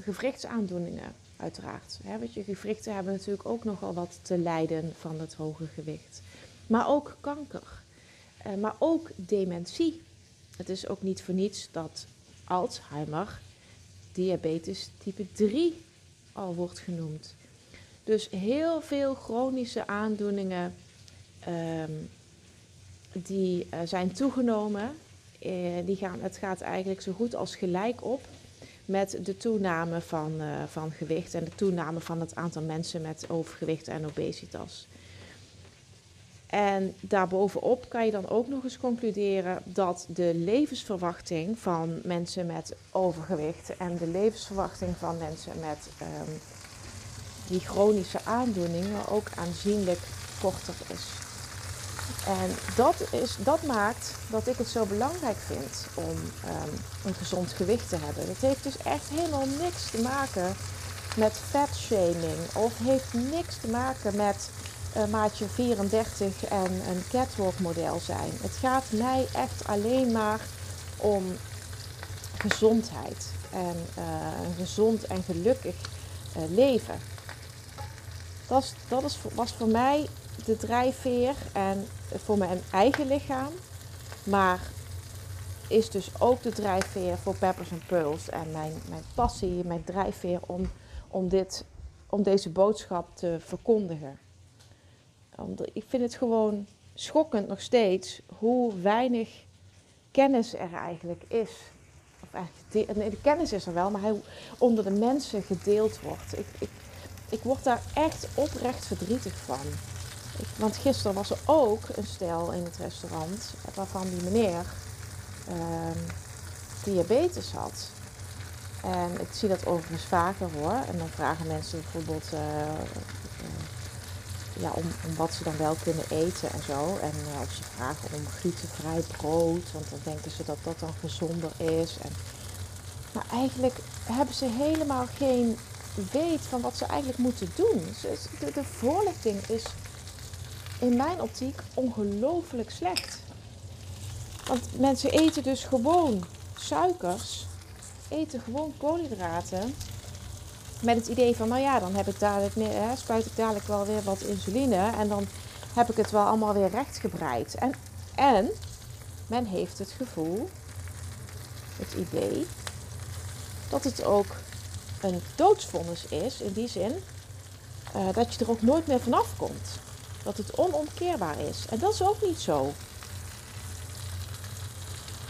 gewrichtsaandoeningen, uiteraard. Hè, want je gewrichten hebben natuurlijk ook nogal wat te lijden van het hoge gewicht. Maar ook kanker. maar ook dementie het is ook niet voor niets dat Alzheimer diabetes type 3 al wordt genoemd. Dus heel veel chronische aandoeningen um, die uh, zijn toegenomen. Uh, die gaan, het gaat eigenlijk zo goed als gelijk op met de toename van, uh, van gewicht en de toename van het aantal mensen met overgewicht en obesitas. En daarbovenop kan je dan ook nog eens concluderen dat de levensverwachting van mensen met overgewicht en de levensverwachting van mensen met um, die chronische aandoeningen ook aanzienlijk korter is. En dat, is, dat maakt dat ik het zo belangrijk vind om um, een gezond gewicht te hebben. Dat heeft dus echt helemaal niks te maken met fatshaming of heeft niks te maken met uh, maatje 34 en een catwalk model zijn. Het gaat mij echt alleen maar om gezondheid en uh, een gezond en gelukkig uh, leven. Dat, dat is, was voor mij de drijfveer en voor mijn eigen lichaam. Maar is dus ook de drijfveer voor Peppers and Pearls. En mijn, mijn passie, mijn drijfveer om, om, dit, om deze boodschap te verkondigen. Ik vind het gewoon schokkend nog steeds hoe weinig kennis er eigenlijk is. Of eigenlijk, nee, de kennis is er wel, maar hij onder de mensen gedeeld wordt. Ik, ik, ik word daar echt oprecht verdrietig van. Want gisteren was er ook een stel in het restaurant waarvan die meneer uh, diabetes had. En ik zie dat overigens vaker hoor. En dan vragen mensen bijvoorbeeld uh, ja, om, om, wat ze dan wel kunnen eten en zo. En uh, of ze vragen om glutenvrij brood, want dan denken ze dat dat dan gezonder is. En, maar eigenlijk hebben ze helemaal geen weet van wat ze eigenlijk moeten doen. De voorlichting is in mijn optiek ongelooflijk slecht. Want mensen eten dus gewoon suikers, eten gewoon koolhydraten. Met het idee van, nou ja, dan heb ik hè, spuit ik dadelijk wel weer wat insuline. En dan heb ik het wel allemaal weer rechtgebreid. En, en men heeft het gevoel, het idee, dat het ook een doodsvonnis is. In die zin uh, dat je er ook nooit meer vanaf komt. Dat het onomkeerbaar is. En dat is ook niet zo.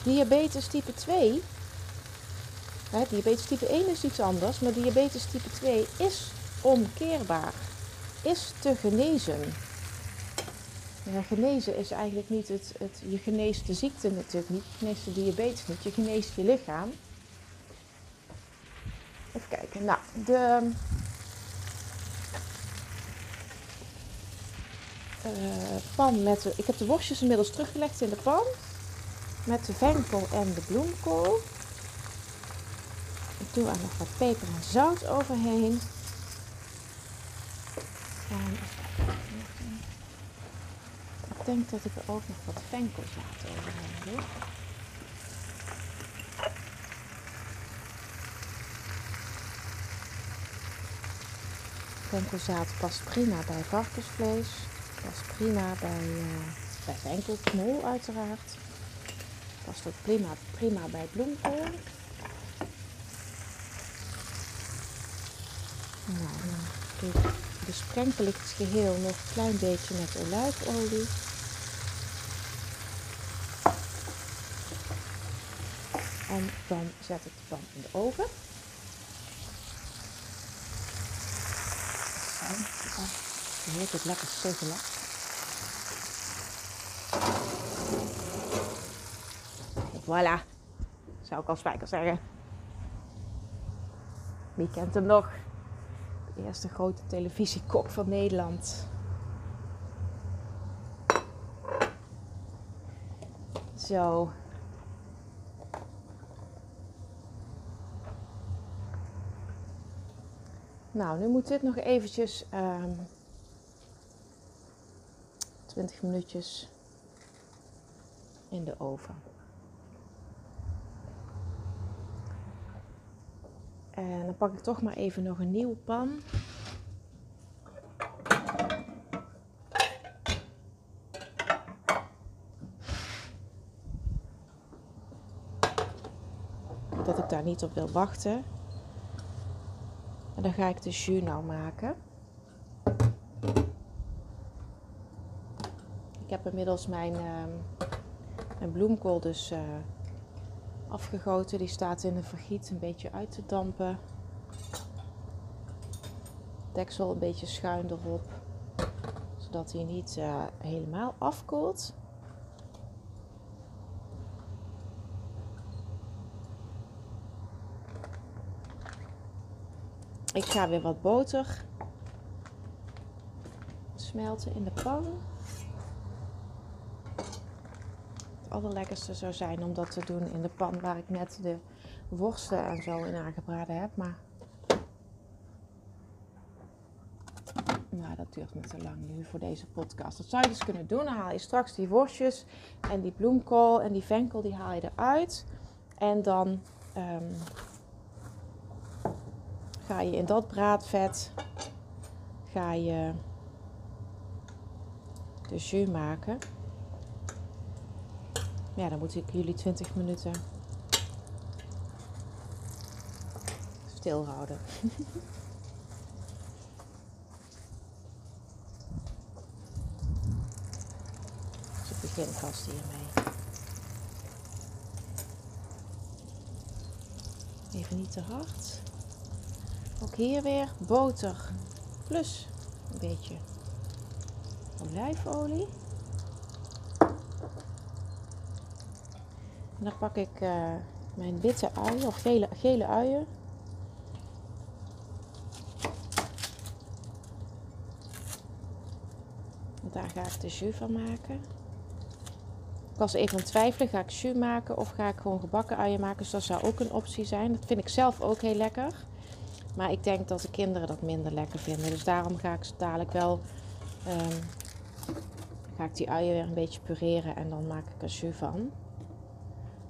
Diabetes type 2, hè, diabetes type 1 is iets anders, maar diabetes type 2 is omkeerbaar, is te genezen. Genezen is eigenlijk niet het, het, je geneest de ziekte natuurlijk niet, je geneest de diabetes niet, je geneest je lichaam. Even kijken, nou, de uh, pan met ik heb de worstjes inmiddels teruggelegd in de pan met de venkel en de bloemkool. Ik doe er nog wat peper en zout overheen. En ik denk dat ik er ook nog wat venkelzaad overheen doe. Venkelzaad past prima bij varkensvlees. Past prima bij, uh, bij uiteraard past ook prima, prima bij bloemkool. Nou, dan besprenkel ik het geheel nog een klein beetje met olijfolie. En dan zet ik het pan in de oven. Zo, het lekker suggelen. Voilà. Zou ik als spijker zeggen. Wie kent hem nog? De eerste grote televisiekok van Nederland. Zo. Nou, nu moet dit nog eventjes ehm, 20 minuutjes in de oven. En dan pak ik toch maar even nog een nieuwe pan. Dat ik daar niet op wil wachten. En dan ga ik de jus nou maken. Ik heb inmiddels mijn, uh, mijn bloemkool dus uh, afgegoten. Die staat in een vergiet een beetje uit te dampen. Deksel een beetje schuin erop, zodat hij niet uh, helemaal afkoelt. Ik ga weer wat boter smelten in de pan. Allerlekkerste zou zijn om dat te doen in de pan waar ik net de worsten en zo in aangebraden heb. Maar duurt me te lang nu voor deze podcast. Dat zou je dus kunnen doen. Dan haal je straks die worstjes en die bloemkool en die venkel, die haal je eruit. En dan ehm, ga je in dat braadvet ga je de jus maken. Ja, dan moet ik jullie 20 minuten stilhouden. dus ik begin vast hiermee. Even niet te hard. Ook hier weer boter plus een beetje olijfolie. En dan pak ik uh, mijn witte uien of gele, gele uien. daar ga ik de jus van maken. Ik was even aan het twijfelen, ga ik jus maken of ga ik gewoon gebakken uien maken? Dus dat zou ook een optie zijn. Dat vind ik zelf ook heel lekker. Maar ik denk dat de kinderen dat minder lekker vinden. Dus daarom ga ik dadelijk wel... Um, ga ik die uien weer een beetje pureren en dan maak ik er jus van.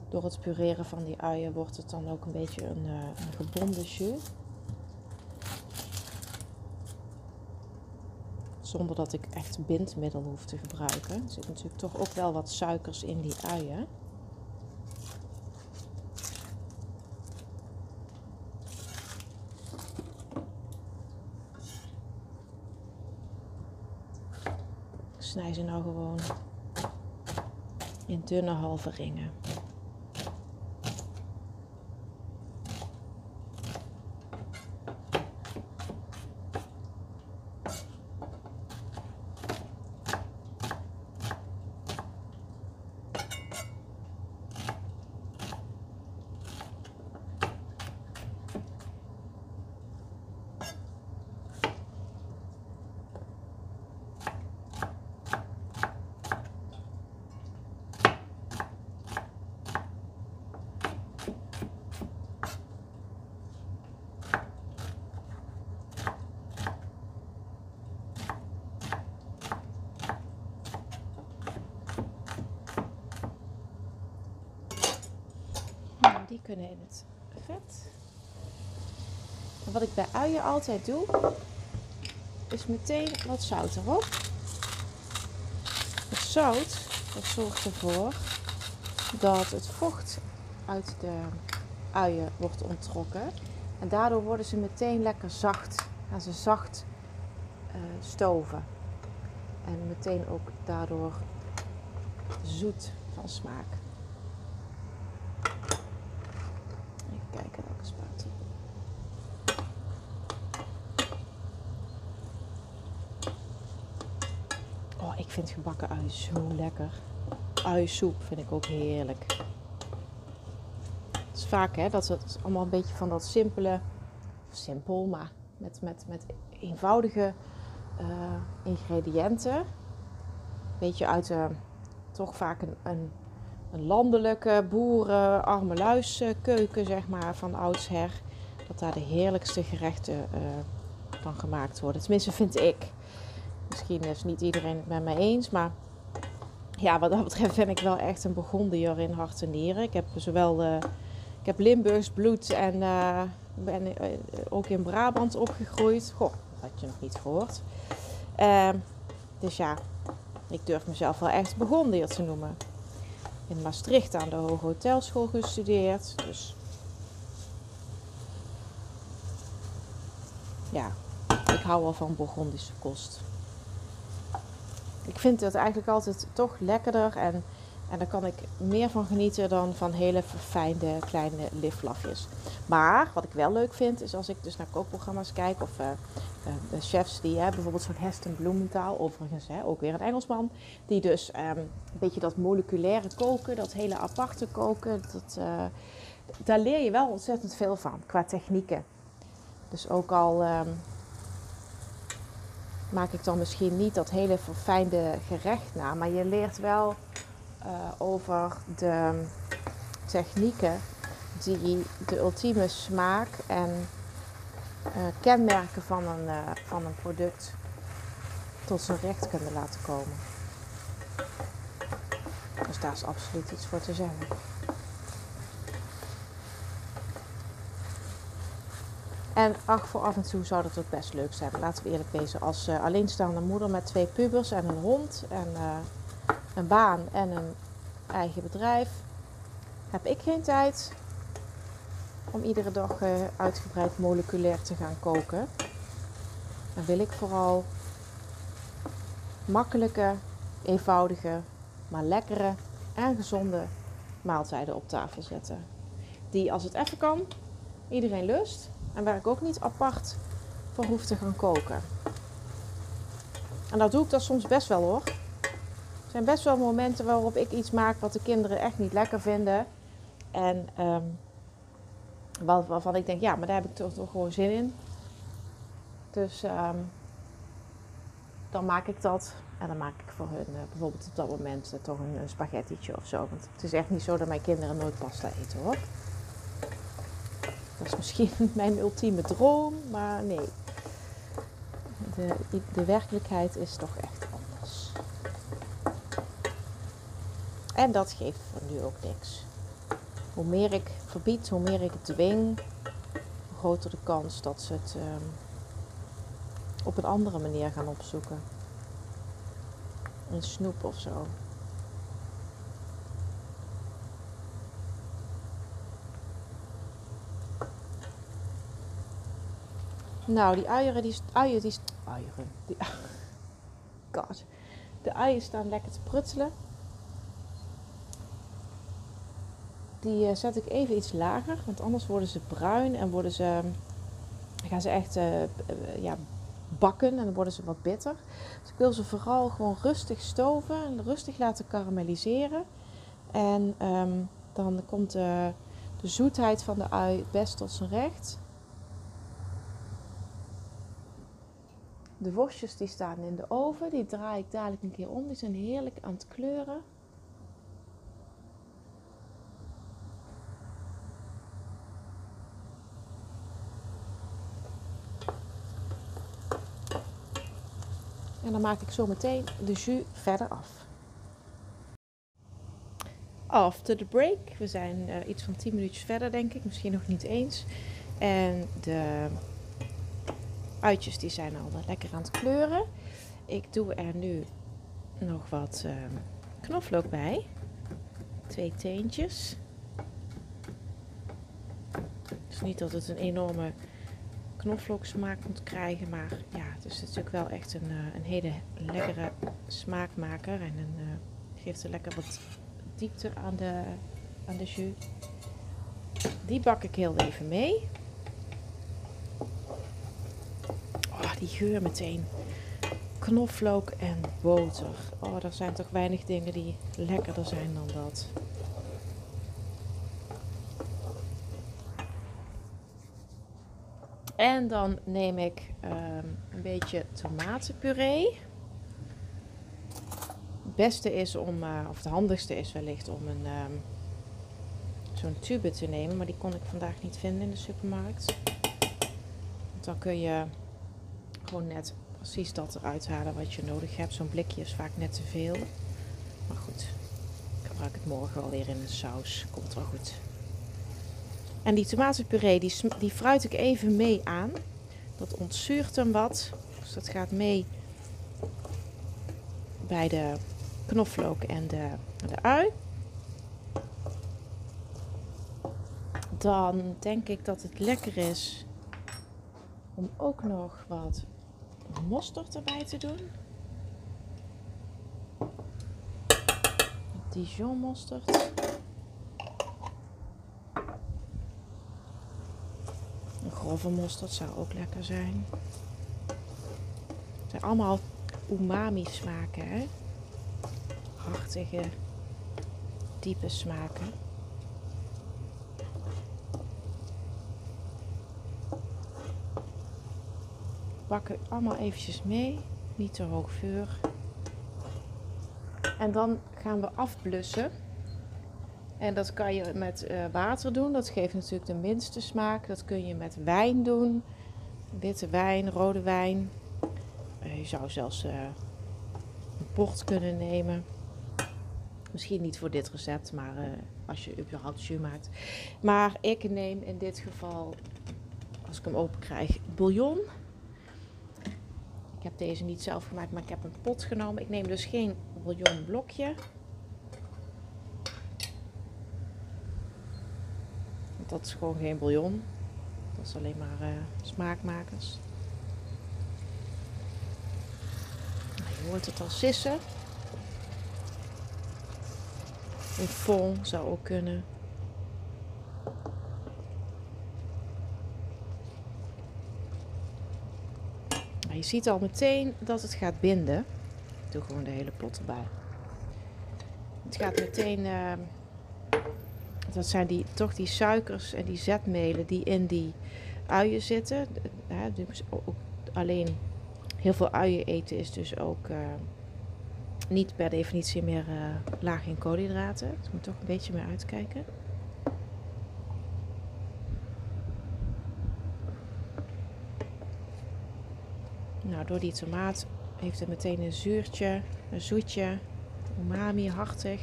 Door het pureren van die uien wordt het dan ook een beetje een, uh, een gebonden jus. Zonder dat ik echt bindmiddel hoef te gebruiken. Er zit natuurlijk toch ook wel wat suikers in die uien. Ik snij ze nou gewoon in dunne halve ringen. die kunnen in het vet. En wat ik bij uien altijd doe, is meteen wat zout erop. Het zout zorgt ervoor dat het vocht uit de uien wordt onttrokken. En daardoor worden ze meteen lekker zacht. Gaan ze zacht uh, stoven. En meteen ook daardoor zoet van smaak. Zo lekker. Uisoep vind ik ook heerlijk. Het is vaak hè, dat het allemaal een beetje van dat simpele, simpel, maar met, met, met eenvoudige uh, ingrediënten. Beetje uit de, toch vaak een, een, een landelijke boeren, armeluiskeuken, zeg maar, van oudsher. Dat daar de heerlijkste gerechten uh, van gemaakt worden. Tenminste, vind ik. Misschien is niet iedereen het met mij eens, maar ja, wat dat betreft ben ik wel echt een Burgondier in hart en nieren. Ik heb zowel ik heb Limburgs bloed en uh, ben uh, ook in Brabant opgegroeid. Goh, dat had je nog niet gehoord. Ehm, dus ja, ik durf mezelf wel echt Burgondier te noemen. In Maastricht aan de Hoge Hotelschool gestudeerd. Dus ja, ik hou wel van Burgondische kost ik vind het eigenlijk altijd toch lekkerder en, en daar kan ik meer van genieten dan van hele verfijnde kleine liflafjes. Maar wat ik wel leuk vind is als ik dus naar kookprogramma's kijk of uh, chefs die bijvoorbeeld zo'n Heston Bloementaal, overigens ook weer een Engelsman, die dus um, een beetje dat moleculaire koken, dat hele aparte koken, dat, uh, daar leer je wel ontzettend veel van qua technieken. Dus ook al um, maak ik dan misschien niet dat hele verfijnde gerecht na. Maar je leert wel uh, over de technieken die de ultieme smaak en uh, kenmerken van een, uh, van een product tot zijn recht kunnen laten komen. Dus daar is absoluut iets voor te zeggen. En ach, voor af en toe zou dat ook best leuk zijn. Laten we eerlijk wezen. Als uh, alleenstaande moeder met twee pubers en een hond en uh, een baan en een eigen bedrijf, heb ik geen tijd om iedere dag uh, uitgebreid moleculair te gaan koken. Dan wil ik vooral makkelijke, eenvoudige, maar lekkere en gezonde maaltijden op tafel zetten. Die als het even kan, iedereen lust en waar ik ook niet apart voor hoef te gaan koken. En dat doe ik dan soms best wel hoor. Er zijn best wel momenten waarop ik iets maak wat de kinderen echt niet lekker vinden. En um, waarvan ik denk, ja, maar daar heb ik toch, toch gewoon zin in. Dus um, dan maak ik dat. En dan maak ik voor hun uh, bijvoorbeeld op dat moment uh, toch een, een of zo. Want het is echt niet zo dat mijn kinderen nooit pasta eten hoor. Dat is misschien mijn ultieme droom, maar nee. De, de werkelijkheid is toch echt anders. En dat geeft voor nu ook niks. Hoe meer ik verbied, hoe meer ik dwing, hoe groter de kans dat ze het um, op een andere manier gaan opzoeken. Een snoep of zo. Nou, die uieren, die uieren, die uieren, God, de uieren staan lekker te prutselen. Die uh, zet ik even iets lager, want anders worden ze bruin en worden ze, dan gaan ze echt uh, ja, bakken en dan worden ze wat bitter. Dus ik wil ze vooral gewoon rustig stoven en rustig laten karamelliseren. En um, dan komt de, de zoetheid van de ui best tot zijn recht. De worstjes die staan in de oven, die draai ik dadelijk een keer om. Die zijn heerlijk aan het kleuren. En dan maak ik zo meteen de jus verder af. After the break. We zijn uh, iets van 10 minuutjes verder, denk ik. Misschien nog niet eens. En de uitjes die zijn al lekker aan het kleuren. Ik doe er nu nog wat uh, knoflook bij. Twee teentjes. Dus niet dat het een enorme knoflooksmaak moet krijgen. Maar ja, het is natuurlijk wel echt een, uh, een hele lekkere smaakmaker. En een, uh, geeft er lekker wat diepte aan de, aan de jus. Die bak ik heel even mee. Oh, die geur meteen. Knoflook en boter. Oh, er zijn toch weinig dingen die lekkerder zijn dan dat. En dan neem ik um, een beetje tomatenpuree. Het beste is om, uh, of het handigste is wellicht om een um, zo'n tube te nemen, maar die kon ik vandaag niet vinden in de supermarkt. Want dan kun je gewoon net precies dat eruit halen wat je nodig hebt. Zo'n blikje is vaak net te veel. Maar goed, ik gebruik het morgen alweer in een saus. Komt wel goed. En die tomatenpuree, die, die fruit ik even mee aan. Dat ontzuurt hem wat. Dus dat gaat mee bij de knoflook en de, de ui. Dan denk ik dat het lekker is om ook nog wat mosterd erbij te doen. Dijon mosterd. Een grove mosterd zou ook lekker zijn. Het zijn allemaal umami smaken, hè? Hartige, diepe smaken. Bakken allemaal eventjes mee, niet te hoog vuur. En dan gaan we afblussen. En dat kan je met uh, water doen. Dat geeft natuurlijk de minste smaak. Dat kun je met wijn doen. Witte wijn, rode wijn. Uh, je zou zelfs uh, een port kunnen nemen. Misschien niet voor dit recept, maar als je überhaupt jus maakt. Maar ik neem in dit geval, als ik hem open krijg, bouillon. Ik heb deze niet zelf gemaakt, maar ik heb een pot genomen. Ik neem dus geen bouillonblokje. Want dat is gewoon geen bouillon. Dat is alleen maar uh, smaakmakers. Nou, je hoort het al sissen. Een fond zou ook kunnen. Je ziet al meteen dat het gaat binden. Ik doe gewoon de hele pot erbij. Het gaat meteen. Uh, dat zijn die, toch die suikers en die zetmelen die in die uien zitten. ook alleen heel veel uien eten is dus ook uh, niet per definitie meer uh, laag in koolhydraten. Dus moet toch een beetje meer uitkijken. Door die tomaat heeft het meteen een zuurtje, een zoetje, umami, hartig.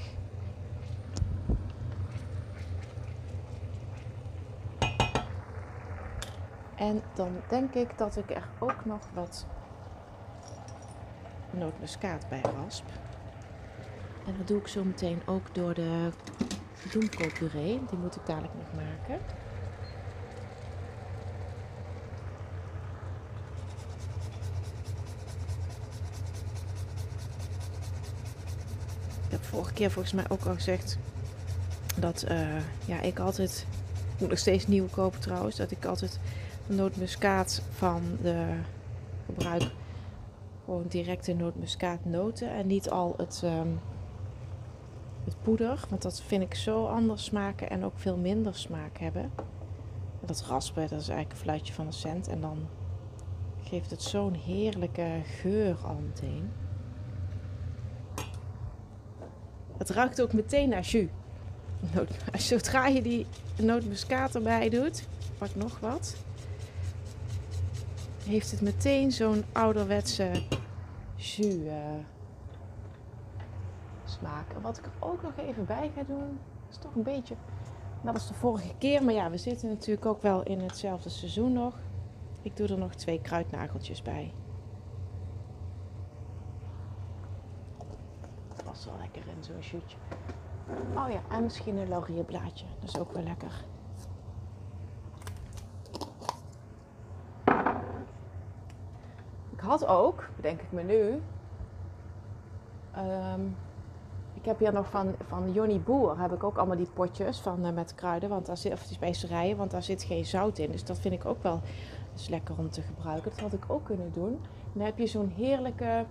En dan denk ik dat ik er ook nog wat nootmuskaat bij rasp. En dat doe ik zo meteen ook door de bloemkoolpuree. Die moet ik dadelijk nog maken. Vorige keer volgens mij ook al gezegd dat uh, ja, ik altijd, ik moet nog steeds nieuwe kopen trouwens, dat ik altijd de nootmuskaat van de gebruik gewoon directe nootmuskaatnoten en niet al het, um, het poeder. Want dat vind ik zo anders smaken en ook veel minder smaak hebben. Dat raspen, dat is eigenlijk een fluitje van een cent. En dan geeft het zo'n heerlijke geur al meteen. Het ruikt ook meteen naar jus. Zodra je die nootmuskaat erbij doet, pak nog wat heeft het meteen zo'n ouderwetse jus uh, smaak. Wat ik er ook nog even bij ga doen, is toch een beetje net als de vorige keer. Maar ja, we zitten natuurlijk ook wel in hetzelfde seizoen nog. Ik doe er nog twee kruidnageltjes bij. Dat past wel lekker in zo'n shootje. Oh ja, en misschien een laurierblaadje. Dat is ook wel lekker. had ook, bedenk ik me nu. Um, ik heb hier nog van, van Johnny Boer heb ik ook allemaal die potjes van, uh, met kruiden, want daar zit, of die specerijen, want daar zit geen zout in. Dus dat vind ik ook wel dus lekker om te gebruiken. Dat had ik ook kunnen doen. Dan heb je zo'n heerlijke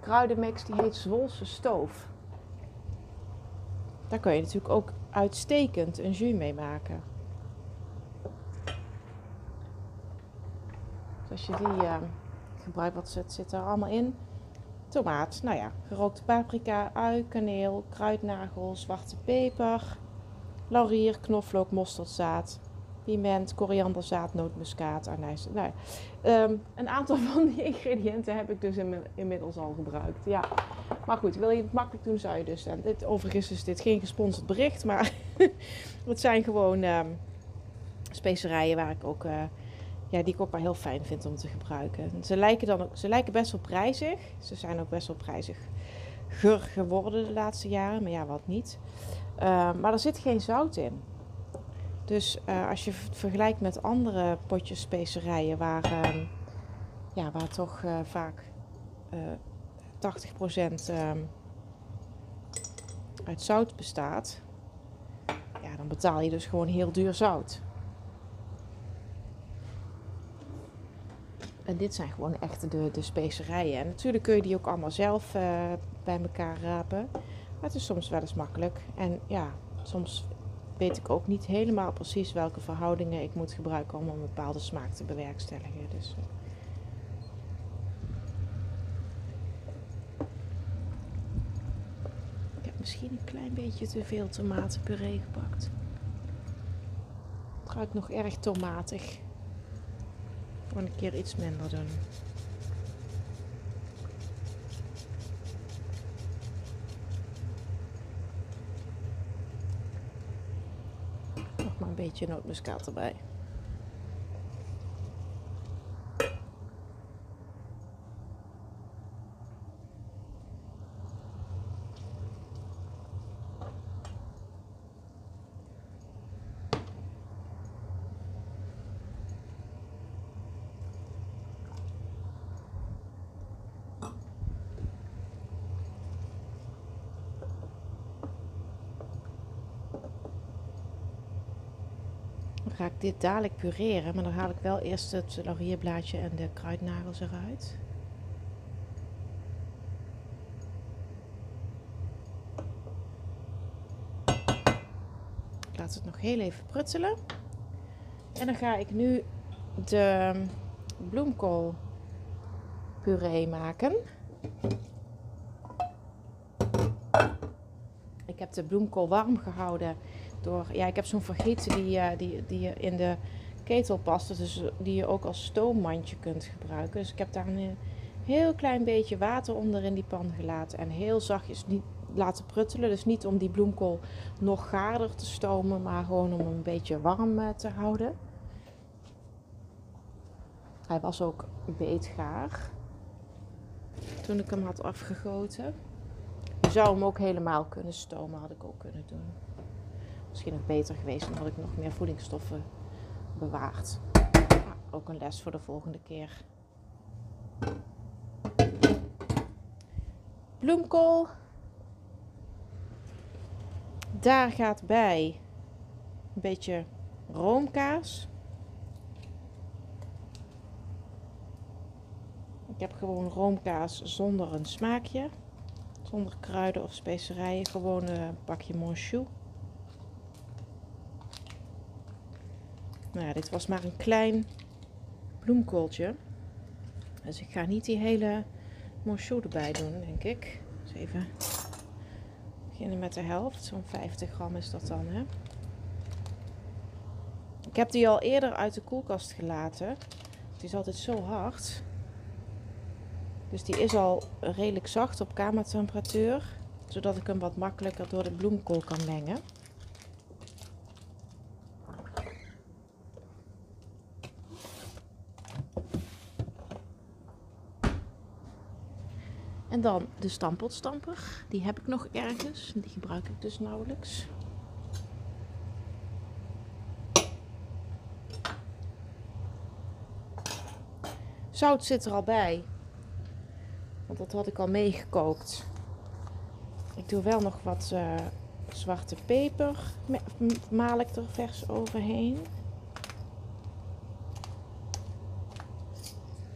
kruidenmix die heet Zwolse Stoof. Daar kun je natuurlijk ook uitstekend een jus mee maken. Dus als je die. Uh, gebruik wat zit, zit er allemaal in. Tomaat, nou ja, gerookte paprika, ui, kaneel, kruidnagel, zwarte peper, laurier, knoflook, mosterdzaad, piment, korianderzaad, nootmuskaat, anijs. Nou, um, een aantal van die ingrediënten heb ik dus inmiddels al gebruikt. Ja, maar goed, wil je het makkelijk doen, zou je dus. En overigens is dit geen gesponsord bericht, maar het zijn gewoon um, specerijen waar ik ook. Uh, ja, die ik ook wel heel fijn vind om te gebruiken. Ze lijken, dan ze lijken best wel prijzig. Ze zijn ook best wel prijzig geworden de laatste jaren, maar ja, wat niet. Uh, maar er zit geen zout in. Dus uh, als je het vergelijkt met andere potjes specerijen waar, uh, ja, waar toch uh, vaak 80% ehm, uit zout bestaat, ja, dan betaal je dus gewoon heel duur zout. En dit zijn gewoon echt de, de specerijen. En natuurlijk kun je die ook allemaal zelf bij elkaar rapen. Maar het is soms wel eens makkelijk. En ja, soms weet ik ook niet helemaal precies welke verhoudingen ik moet gebruiken om een bepaalde smaak te bewerkstelligen. Dus, uh. Ik heb misschien een klein beetje te veel tomatenpuree gepakt. Het ruikt nog erg tomatig. Gewoon een keer iets minder doen. Een beetje nootmuskaat erbij. Dit dadelijk pureren, maar dan haal ik wel eerst het laurierblaadje en de kruidnagels eruit. Laat het nog heel even pruttelen. En dan ga ik nu de bloemkool puree maken. Ik heb de bloemkool warm gehouden door, ja, ik heb zo'n vergiet die, uh, die, die in de ketel past, dus die je ook als stoommandje kunt gebruiken. Dus ik heb daar een heel klein beetje water onder in die pan gelaten en heel zachtjes niet laten pruttelen. Dus niet om die bloemkool nog gaarder te stomen, maar gewoon om hem een beetje warm uh, te houden. Hij was ook beetgaar toen ik hem had afgegoten. Je zou hem ook helemaal kunnen stomen, had ik ook kunnen doen misschien nog beter geweest. Dan had ik nog meer voedingsstoffen bewaard. ook een les voor de volgende keer. Bloemkool. Daar gaat bij een beetje roomkaas. Ik heb gewoon roomkaas zonder een smaakje. Zonder kruiden of specerijen. Gewoon een pakje monchou. Nou ja, dit was maar een klein bloemkooltje. Dus ik ga niet die hele morceau erbij doen, denk ik. Dus even beginnen met de helft. Zo'n 50 gram is dat dan, hè. Ik heb die al eerder uit de koelkast gelaten. Het is altijd zo hard. Dus die is al redelijk zacht op kamertemperatuur. Zodat ik hem wat makkelijker door de bloemkool kan mengen. En dan de stampotstamper. Die heb ik nog ergens. Die gebruik ik dus nauwelijks. Zout zit er al bij. Want dat had ik al meegekookt. Ik doe wel nog wat uh, zwarte peper. Maal ik er vers overheen.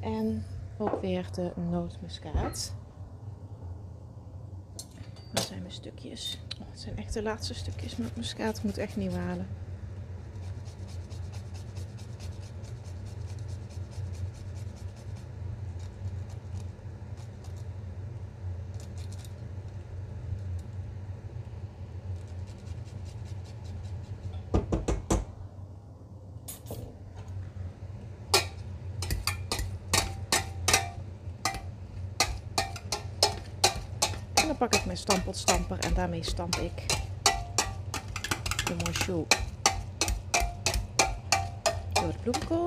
En ook weer de nootmuskaat stukjes. Het zijn echt de laatste stukjes met muskaat. moet echt niet halen. dan stampotstamper en daarmee stamp ik de morchou door de bloemkool.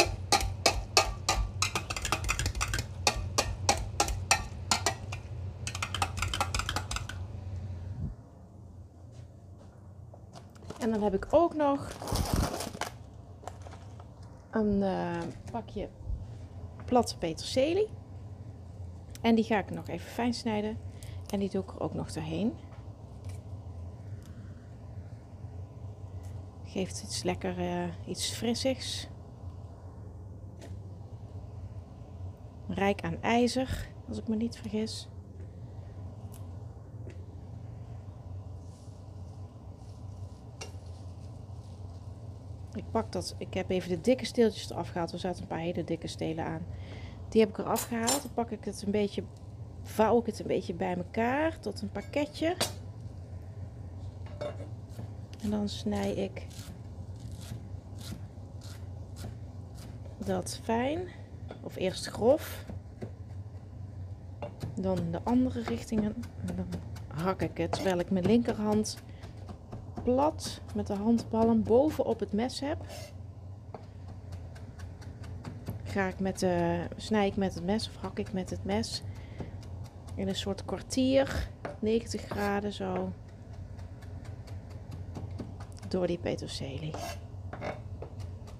En dan heb ik ook nog een uh, pakje platte peterselie. En die ga ik nog even fijn snijden. En die doe ik er ook nog doorheen. Geeft iets lekker, uh, iets frissigs. Rijk aan ijzer, als ik me niet vergis. Ik pak dat, ik heb even de dikke steeltjes eraf gehaald. Er zaten een paar hele dikke stelen aan. Die heb ik eraf gehaald. Dan pak ik het een beetje vouw ik het een beetje bij elkaar tot een pakketje. En dan snij ik dat fijn, of eerst grof, dan de andere richtingen. En dan hak ik het terwijl ik mijn linkerhand plat met de handballen bovenop het mes heb, ga ik met de, snij ik met het mes of hak ik met het mes in een soort kwartier, 90 graden zo, door die peterselie.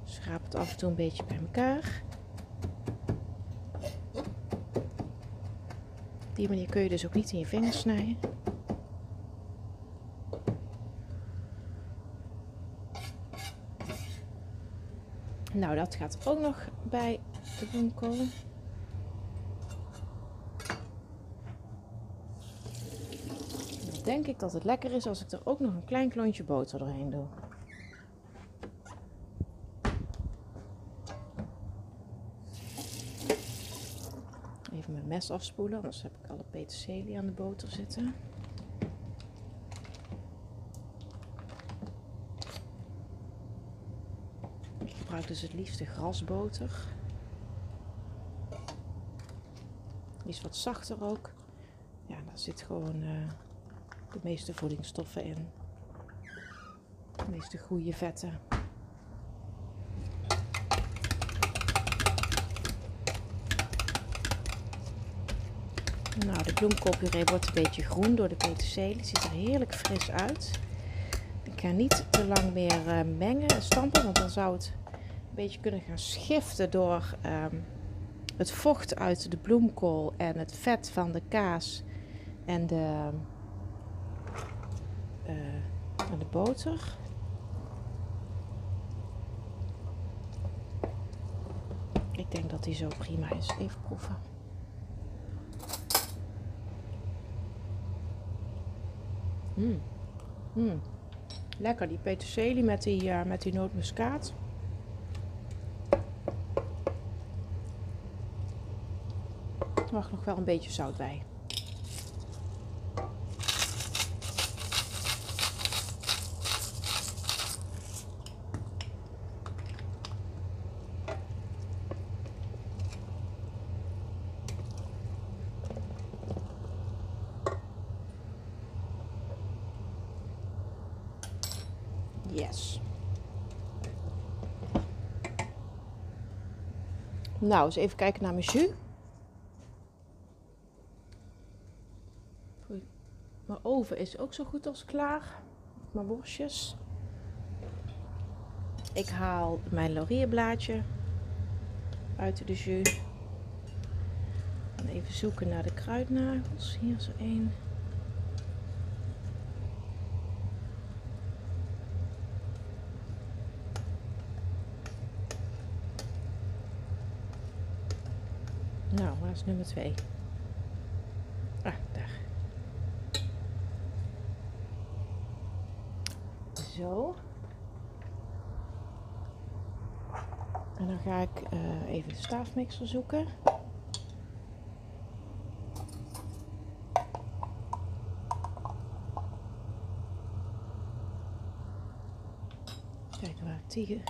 Schraap het af en toe een beetje bij elkaar. Op die manier kun je dus ook niet in je vingers snijden. Nou, dat gaat ook nog bij de bloemkool. Denk ik dat het lekker is als ik er ook nog een klein klontje boter doorheen doe. Even mijn mes afspoelen, anders heb ik alle peterselie aan de boter zitten. Ik gebruik dus het liefste grasboter. Die is wat zachter ook. Ja, daar zit gewoon uh, de meeste voedingsstoffen in. De meeste goede vetten. Nou, de bloemkoolpuree wordt een beetje groen door de peterselie. Ziet er heerlijk fris uit. Ik ga niet te lang meer uh, mengen, stampen, want dan zou het een beetje kunnen gaan schiften door um, het vocht uit de bloemkool en het vet van de kaas en de, en de boter. Ik denk dat die zo prima is. Even proeven. Mm. Mm. Lekker, die peterselie met die, uh, met die nootmuskaat. Er mag nog wel een beetje zout bij. Yes. Nou, eens even kijken naar mijn jus. Mijn oven is ook zo goed als klaar. Mijn worstjes. Ik haal mijn laurierblaadje uit de jus. En even zoeken naar de kruidnagels. Hier er één. Nou, waar is nummer 2? Ah, daar. Zo. En dan ga ik uh, even de staafmixer zoeken. Kijken waar ik die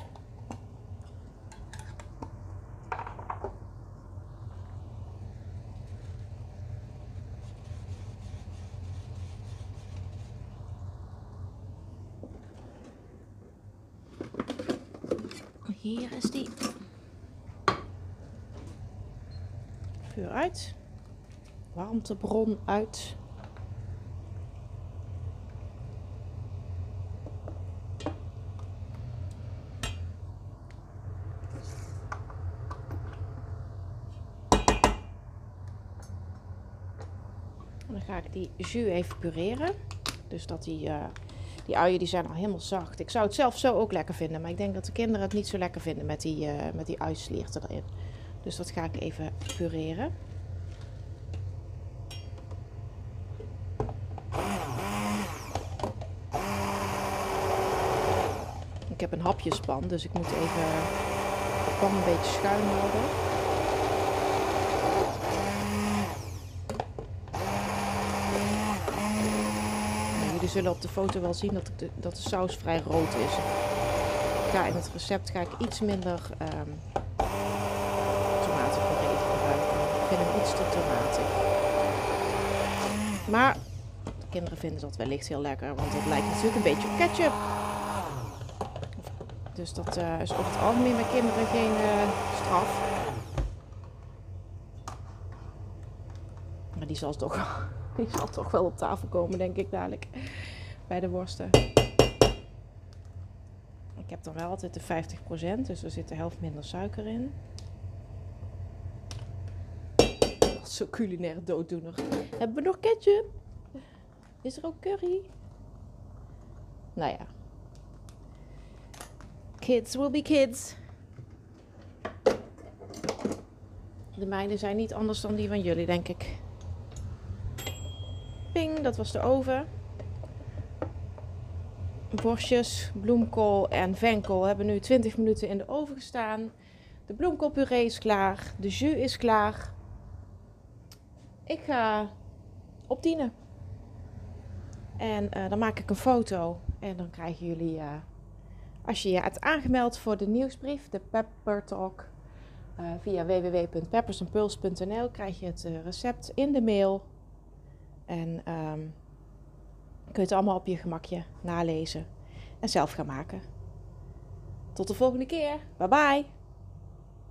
Hier is die. Vuur uit. Warmtebron uit. En dan ga ik die jus even pureren. Dus dat die uh, die uien die zijn al helemaal zacht. Ik zou het zelf zo ook lekker vinden. Maar ik denk dat de kinderen het niet zo lekker vinden met die, uh, met die erin. Dus dat ga ik even pureren. Ik heb een hapjespan, dus ik moet even de pan een beetje schuin houden. jullie zullen op de foto wel zien dat, de, dat de saus vrij rood is. Ja, in het recept ga ik iets minder um, tomatenpuree gebruiken. Ik vind hem iets te tomatig. Maar Kinderen vinden dat wellicht heel lekker, want het lijkt natuurlijk een beetje op ketchup. Dus dat uh, is over het algemeen bij kinderen geen uh, straf. Maar die zal, toch, zal toch wel op tafel komen, denk ik dadelijk. Bij de worsten. Ik heb dan wel altijd de 50%, dus er zit de helft minder suiker in. Zo culinaire dooddoener. Hebben we nog ketchup? Is er ook curry? Nou ja. Kids will be kids. De mijne zijn niet anders dan die van jullie, denk ik. Ping, dat was de oven. Worstjes, bloemkool en venkel hebben nu 20 minuten in de oven gestaan. De bloemkoolpuree is klaar. De jus is klaar. Ik ga opdienen. En uh, dan maak ik een foto. En dan krijgen jullie, uh, als je je hebt aangemeld voor de nieuwsbrief, de Pepper Talk, uh, via www.peppersandpuls.nl, krijg je het recept in de mail. En um, kun je het allemaal op je gemakje nalezen en zelf gaan maken. Tot de volgende keer. Bye bye.